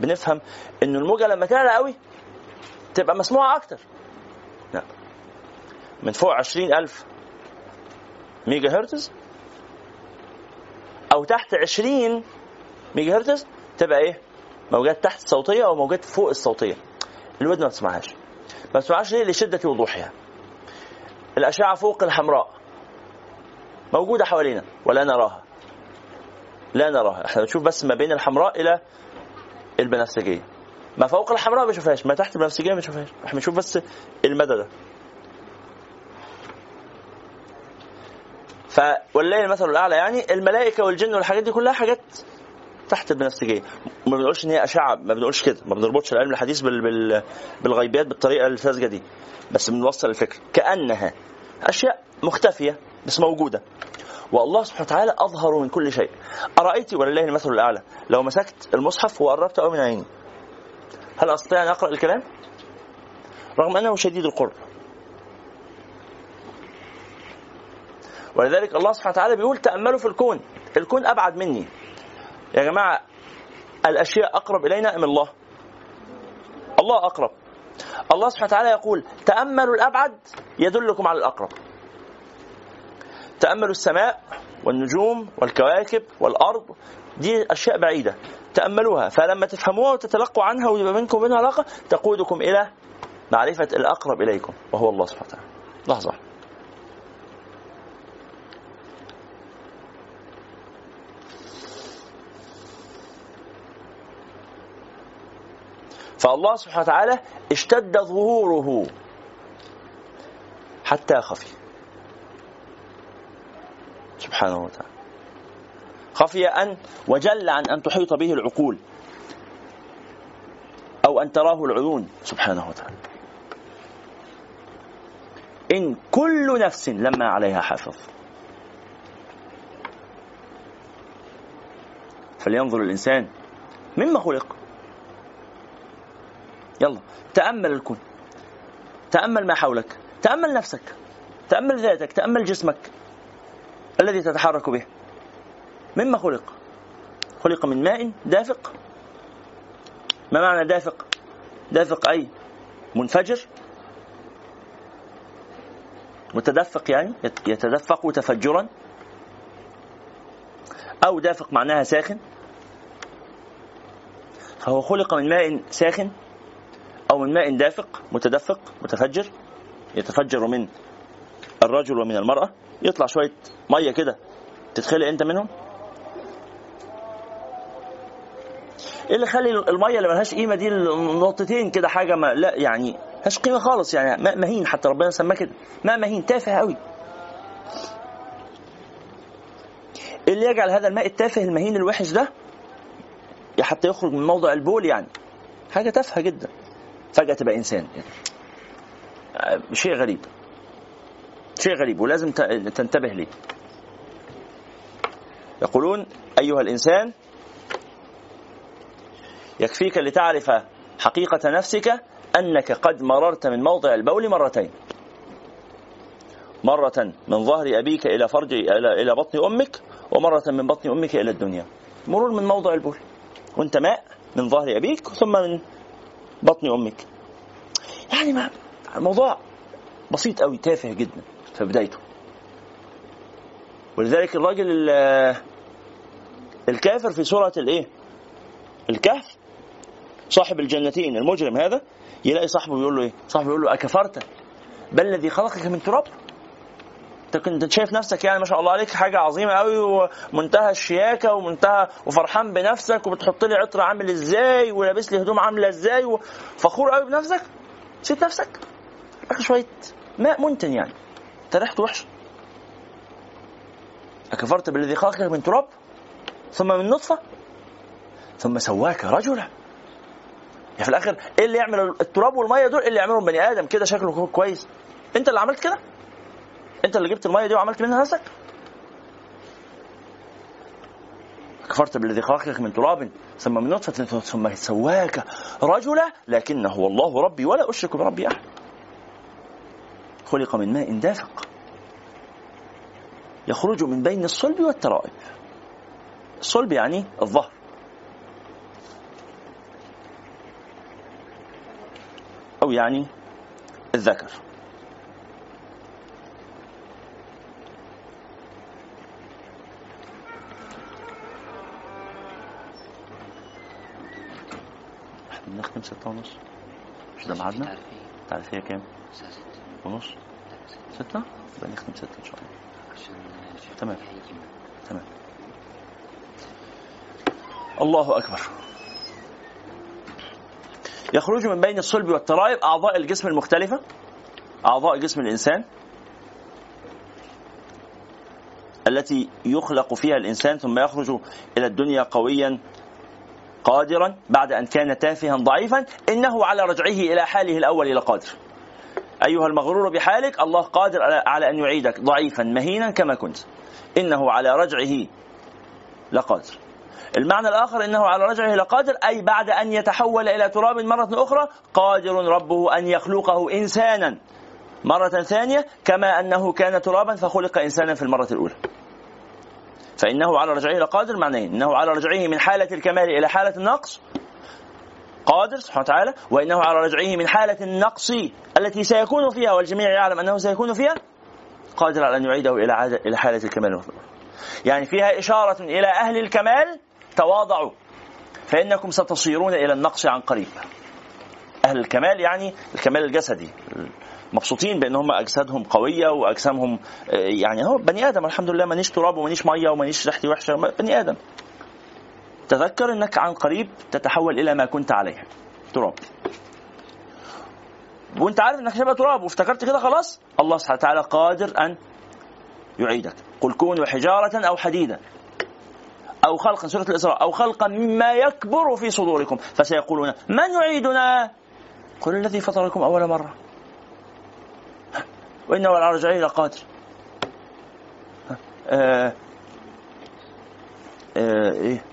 بنفهم إن الموجة لما تعلى قوي تبقى مسموعة أكتر. لا. من فوق عشرين ألف ميجا هرتز أو تحت عشرين ميجا هرتز تبقى إيه؟ موجات تحت الصوتية أو موجات فوق الصوتية. الودن ما بتسمعهاش ما بتسمعهاش ليه؟ لشدة وضوحها. الأشعة فوق الحمراء. موجودة حوالينا ولا نراها؟ لا نراها. إحنا بنشوف بس ما بين الحمراء إلى البنفسجية. ما فوق الحمراء ما بنشوفهاش. ما تحت البنفسجية ما بنشوفهاش. إحنا بنشوف بس المدى ده. ف ولله المثل الأعلى يعني الملائكة والجن والحاجات دي كلها حاجات تحت البنفسجيه ما بنقولش إن هي أشعة ما بنقولش كده. ما بنربطش العلم الحديث بال... بال... بالغيبيات بالطريقة الساذجه دي. بس بنوصل الفكرة كأنها أشياء مختفية بس موجودة. والله سبحانه وتعالى أظهر من كل شيء. أرأيت ولله المثل الأعلى. لو مسكت المصحف وقربت من عيني. هل أستطيع أن أقرأ الكلام؟ رغم أنه شديد القرب. ولذلك الله سبحانه وتعالى بيقول تأملوا في الكون. الكون أبعد مني. يا جماعة الأشياء أقرب إلينا أم الله؟ الله أقرب. الله سبحانه وتعالى يقول تأملوا الأبعد يدلكم على الأقرب. تأملوا السماء والنجوم والكواكب والأرض دي أشياء بعيدة. تأملوها فلما تفهموها وتتلقوا عنها ويبقى بينكم وبينها علاقة تقودكم إلى معرفة الأقرب إليكم وهو الله سبحانه وتعالى. لحظة. فالله سبحانه وتعالى اشتد ظهوره حتى خفي. سبحانه وتعالى. خفي أن وجل عن أن تحيط به العقول أو أن تراه العيون. سبحانه وتعالى. إن كل نفس لما عليها حافظ. فلينظر الإنسان مما خلق. يلا تأمل الكون تأمل ما حولك. تأمل نفسك. تأمل ذاتك. تأمل جسمك. الذي تتحرك به. مما خلق. خلق من ماء دافق. ما معنى دافق؟ دافق أي؟ منفجر. متدفق يعني؟ يتدفق تفجرا أو دافق معناها ساخن. فهو خلق من ماء ساخن. أو من ماء دافق متدفق متفجر يتفجر من الرجل ومن المرأة يطلع شوية مية كده. تتخلق أنت منهم؟ إيه اللي يخلي المية اللي ملهاش قيمة دي نقطتين كده حاجة ما لا يعني ملهاش قيمة خالص يعني ماء مهين حتى ربنا سماه كده. ماء مهين تافه قوي. إيه اللي يجعل هذا الماء التافه المهين الوحش ده؟ حتى يخرج من موضع البول يعني. حاجة تافهة جدا. فجأة تبقى إنسان. يعني. شيء غريب. شيء غريب ولازم تنتبه ليه. يقولون أيها الإنسان يكفيك لتعرف حقيقة نفسك أنك قد مررت من موضع البول مرتين. مرة من ظهر أبيك إلى فرج إلى بطن أمك ومرة من بطن أمك إلى الدنيا. مرور من موضع البول. وأنت ماء من ظهر أبيك ثم من بطن أمك يعني ما الموضوع بسيط قوي تافه جدا في بدايته. ولذلك الراجل الكافر في سورة الإيه؟ الكهف. صاحب الجنتين المجرم هذا يلاقي صاحبه بيقول له إيه؟ صاحبه بيقول له أكفرت؟ بل الذي خلقك من تراب. انت شايف نفسك يعني ما شاء الله عليك حاجة عظيمة قوي ومنتهى الشياكة ومنتهى وفرحان بنفسك وبتحط لي عطر عامل إزاي ولابس لي هدوم عاملة إزاي وفخور قوي بنفسك؟ نسيت نفسك. اخر شوية ماء منتن يعني. أنت ريحته وحشة. أكفرت بالذي خلقك من تراب ثم من نطفة ثم سواك رجلا. يعني في الآخر إيه اللي يعمل التراب والمية دول؟ إيه اللي يعملهم بني آدم؟ كده شكله كويس. أنت اللي عملت كده؟ انت اللي جبت المية دي وعملت منها نفسك؟ كفرت بالذي خلقك من تراب ثم من نطفة ثم سواك رجلا لكنه هو الله ربي ولا أشرك بربي أحد. خلق من ماء دافق. يخرج من بين الصلب والترائب. الصلب يعني الظهر. أو يعني الذكر. بنختم ستة ونص. مش ده ميعادنا؟ تعرفيها كام؟ ونص؟ ستة؟ يبقى نختم ستة إن شاء الله. تمام. تمام. الله أكبر. يخرج من بين الصلب والترائب أعضاء الجسم المختلفة أعضاء جسم الإنسان التي يخلق فيها الإنسان ثم يخرج إلى الدنيا قويا قادرا بعد أن كان تافها ضعيفا إنه على رجعه إلى حاله الأول لقادر أيها المغرور بحالك الله قادر على أن يعيدك ضعيفا مهينا كما كنت. إنه على رجعه لقادر. المعنى الآخر أنه على رجعه لقادر أي بعد أن يتحول إلى تراب مرة أخرى قادر ربه أن يخلقه إنسانا مرة ثانية كما أنه كان ترابا فخلق إنسانا في المرة الأولى. فإنه على رجعه لقادر معنيين إنه على رجعه من حالة الكمال إلى حالة النقص. قادر سبحانه وتعالى. وإنه على رجعه من حالة النقص التي سيكون فيها والجميع يعلم أنه سيكون فيها قادر على أن يعيده إلى إلى حالة الكمال يعني فيها إشارة إلى أهل الكمال تواضعوا. فإنكم ستصيرون إلى النقص عن قريب. أهل الكمال يعني الكمال الجسدي. مبسوطين بأن هم أجسادهم قوية وأجسامهم يعني هو بني آدم الحمد لله مانيش تراب ومانيش مية ومانيش ريحتي وحشة بني آدم. تذكر إنك عن قريب تتحول إلى ما كنت عليه تراب. وأنت عارف إنك هتبقى تراب وافتكرت كده خلاص؟ الله سبحانه وتعالى قادر أن يعيدك. قل كونوا حجاره أو حديدا أو خلقا سورة الإسراء أو خلقا مما يكبر في صدوركم فسيقولون من يعيدنا؟ قل الذي فطركم أول مرة. وإنه على رجعه لقادر آه آه إيه.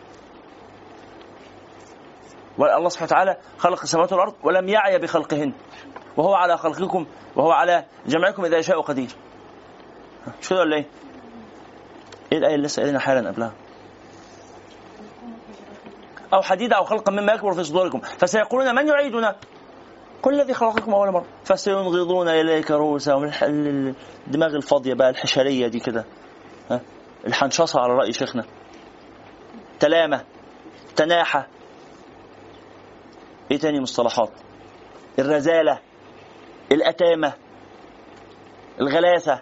والله سبحانه وتعالى خلق السماوات والأرض ولم يعي بخلقهن. وهو على خلقكم وهو على جمعكم إذا يشاء قدير. مش كده ولا إيه؟ إيه الآية اللي قايلينها حالا قبلها؟ أو حديدا أو خلقا مما يكبر في صدوركم. فسيقولون من يعيدنا؟ كل الذي خلقكم أول مرة. فسينغضون إليك رؤوسهم. الدماغ الفاضية بقى الحشرية دي كده. ها؟ الحنشصة على رأي شيخنا. تلامة. تناحة. إيه تاني مصطلحات؟ الرزالة. الأتامة. الغلاسة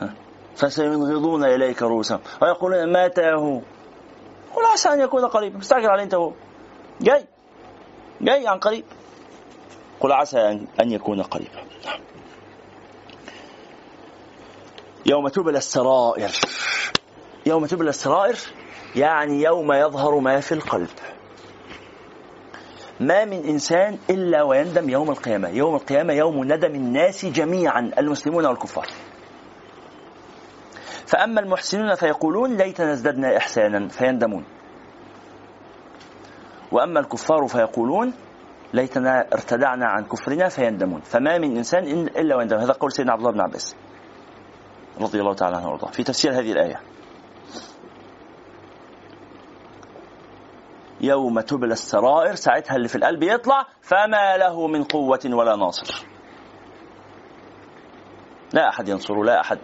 ها. فسينغضون إليك رؤوسهم. ويقولون متى هو؟ قل عسى أن يكون قريبا. مستعجل عليه أنت هو جاي. جاي عن قريب. قل عسى أن- يكون قريبا. يوم تبلى السرائر. يوم تبلى السرائر يعني يوم يظهر ما في القلب. ما من إنسان إلا ويندم يوم القيامة. يوم القيامة يوم ندم الناس جميعا المسلمون والكفار. فأما المحسنون فيقولون ليتنا ازددنا إحسانا فيندمون. وأما الكفار فيقولون ليتنا ارتدعنا عن كفرنا فيندمون. فما من إنسان إن- إلا ويندم. هذا قول سيدنا عبد الله بن عباس رضي الله تعالى عنه وارضاه في تفسير هذه الآية. يوم تبلى السرائر ساعتها اللي في القلب يطلع فما له من قوة ولا ناصر. لا أحد ينصره لا أحد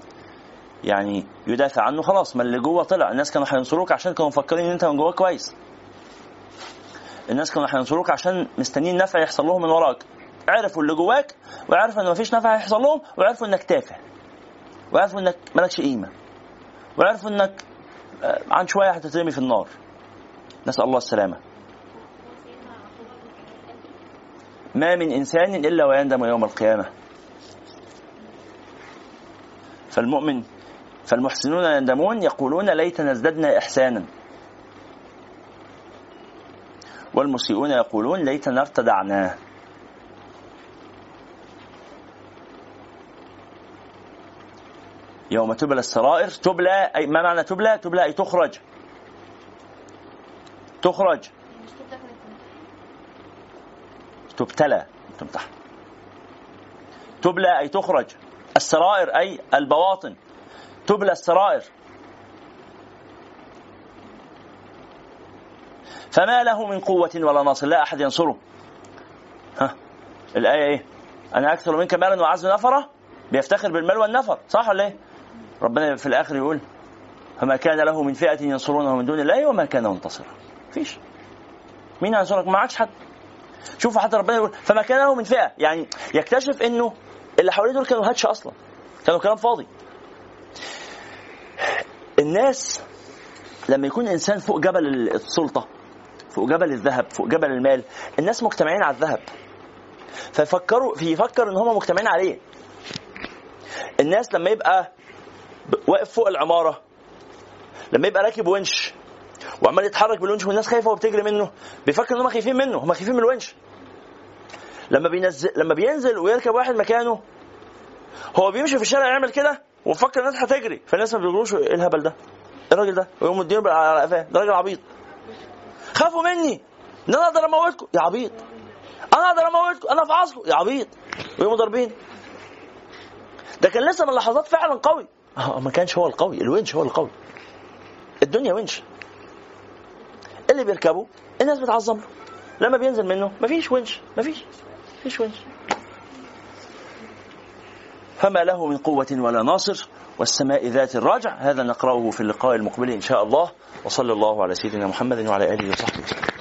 يعني يدافع عنه. خلاص ما اللي جوه طلع. الناس كانوا هينصروك عشان كانوا مفكرين إن أنت من جوه كويس. الناس كانوا هينصروك عشان مستنيين نفع يحصل لهم من وراك. عرفوا اللي جواك وعرفوا إن مفيش نفع هيحصل لهم وعرفوا إنك تافه. وعرفوا إنك مالكش قيمة. وعرفوا إنك آه، عن شوية هتترمي في النار. نسأل الله السلامة. ما من إنسان إلا ويندم يوم القيامة. فالمؤمن فالمحسنون يندمون يقولون ليتنا ازددنا إحسانا. والمسيئون يقولون ليتنا ارتدعنا يوم تبلى السرائر تبلى أي ما معنى تبلى؟ تبلى أي تخرج. تخرج. تبتلى. تمتح. تبلى أي تخرج. السرائر أي البواطن. تبلى السرائر. فما له من قوة ولا ناصر لا أحد ينصره. ها؟ الآية إيه؟ أنا أكثر منك مالا وأعز نفرة بيفتخر بالمال والنفر صح ولا إيه؟ ربنا في الآخر يقول فما كان له من فئة ينصرونه من دون الله وما كان منتصرا. فيش. مين هينصرك؟ ما عادش حد. شوفوا حتى ربنا يقول فما كان له من فئة. يعني يكتشف إنه اللي حواليه دول كانوا هاتش أصلا. كانوا كلام فاضي. الناس لما يكون إنسان فوق جبل السلطة فوق جبل الذهب فوق جبل المال. الناس مجتمعين على الذهب. فيفكروا فيفكر إن هم مجتمعين عليه. الناس لما يبقى واقف فوق العمارة لما يبقى راكب ونش وعمال يتحرك بالونش والناس خايفة وبتجري منه بيفكر إن هم خايفين منه هم خايفين من الونش. لما بينزل لما بينزل ويركب واحد مكانه هو بيمشي في الشارع يعمل كده وفكر الناس هتجري. فالناس ما بيقولوش إيه الهبل ده؟ إيه الراجل ده؟ ويقوم مدينه على قفاه. ده راجل عبيط. خافوا مني. إن أنا أقدر أموتكم. يا عبيط. أنا أقدر أموتكم. أنا افعصكم يا عبيط. ويقوموا ضاربين ده كان لسه من لحظات فعلا قوي. آه ما كانش هو القوي. الونش هو القوي. الدنيا ونش. اللي بيركبه الناس بتعظم. له لما بينزل منه مفيش ونش. مفيش. مفيش ونش. فما له من قوة ولا ناصر والسماء ذات الرجع هذا نقرأه في اللقاء المقبل إن شاء الله. وصلى الله على سيدنا محمد وعلى آله وصحبه وسلم.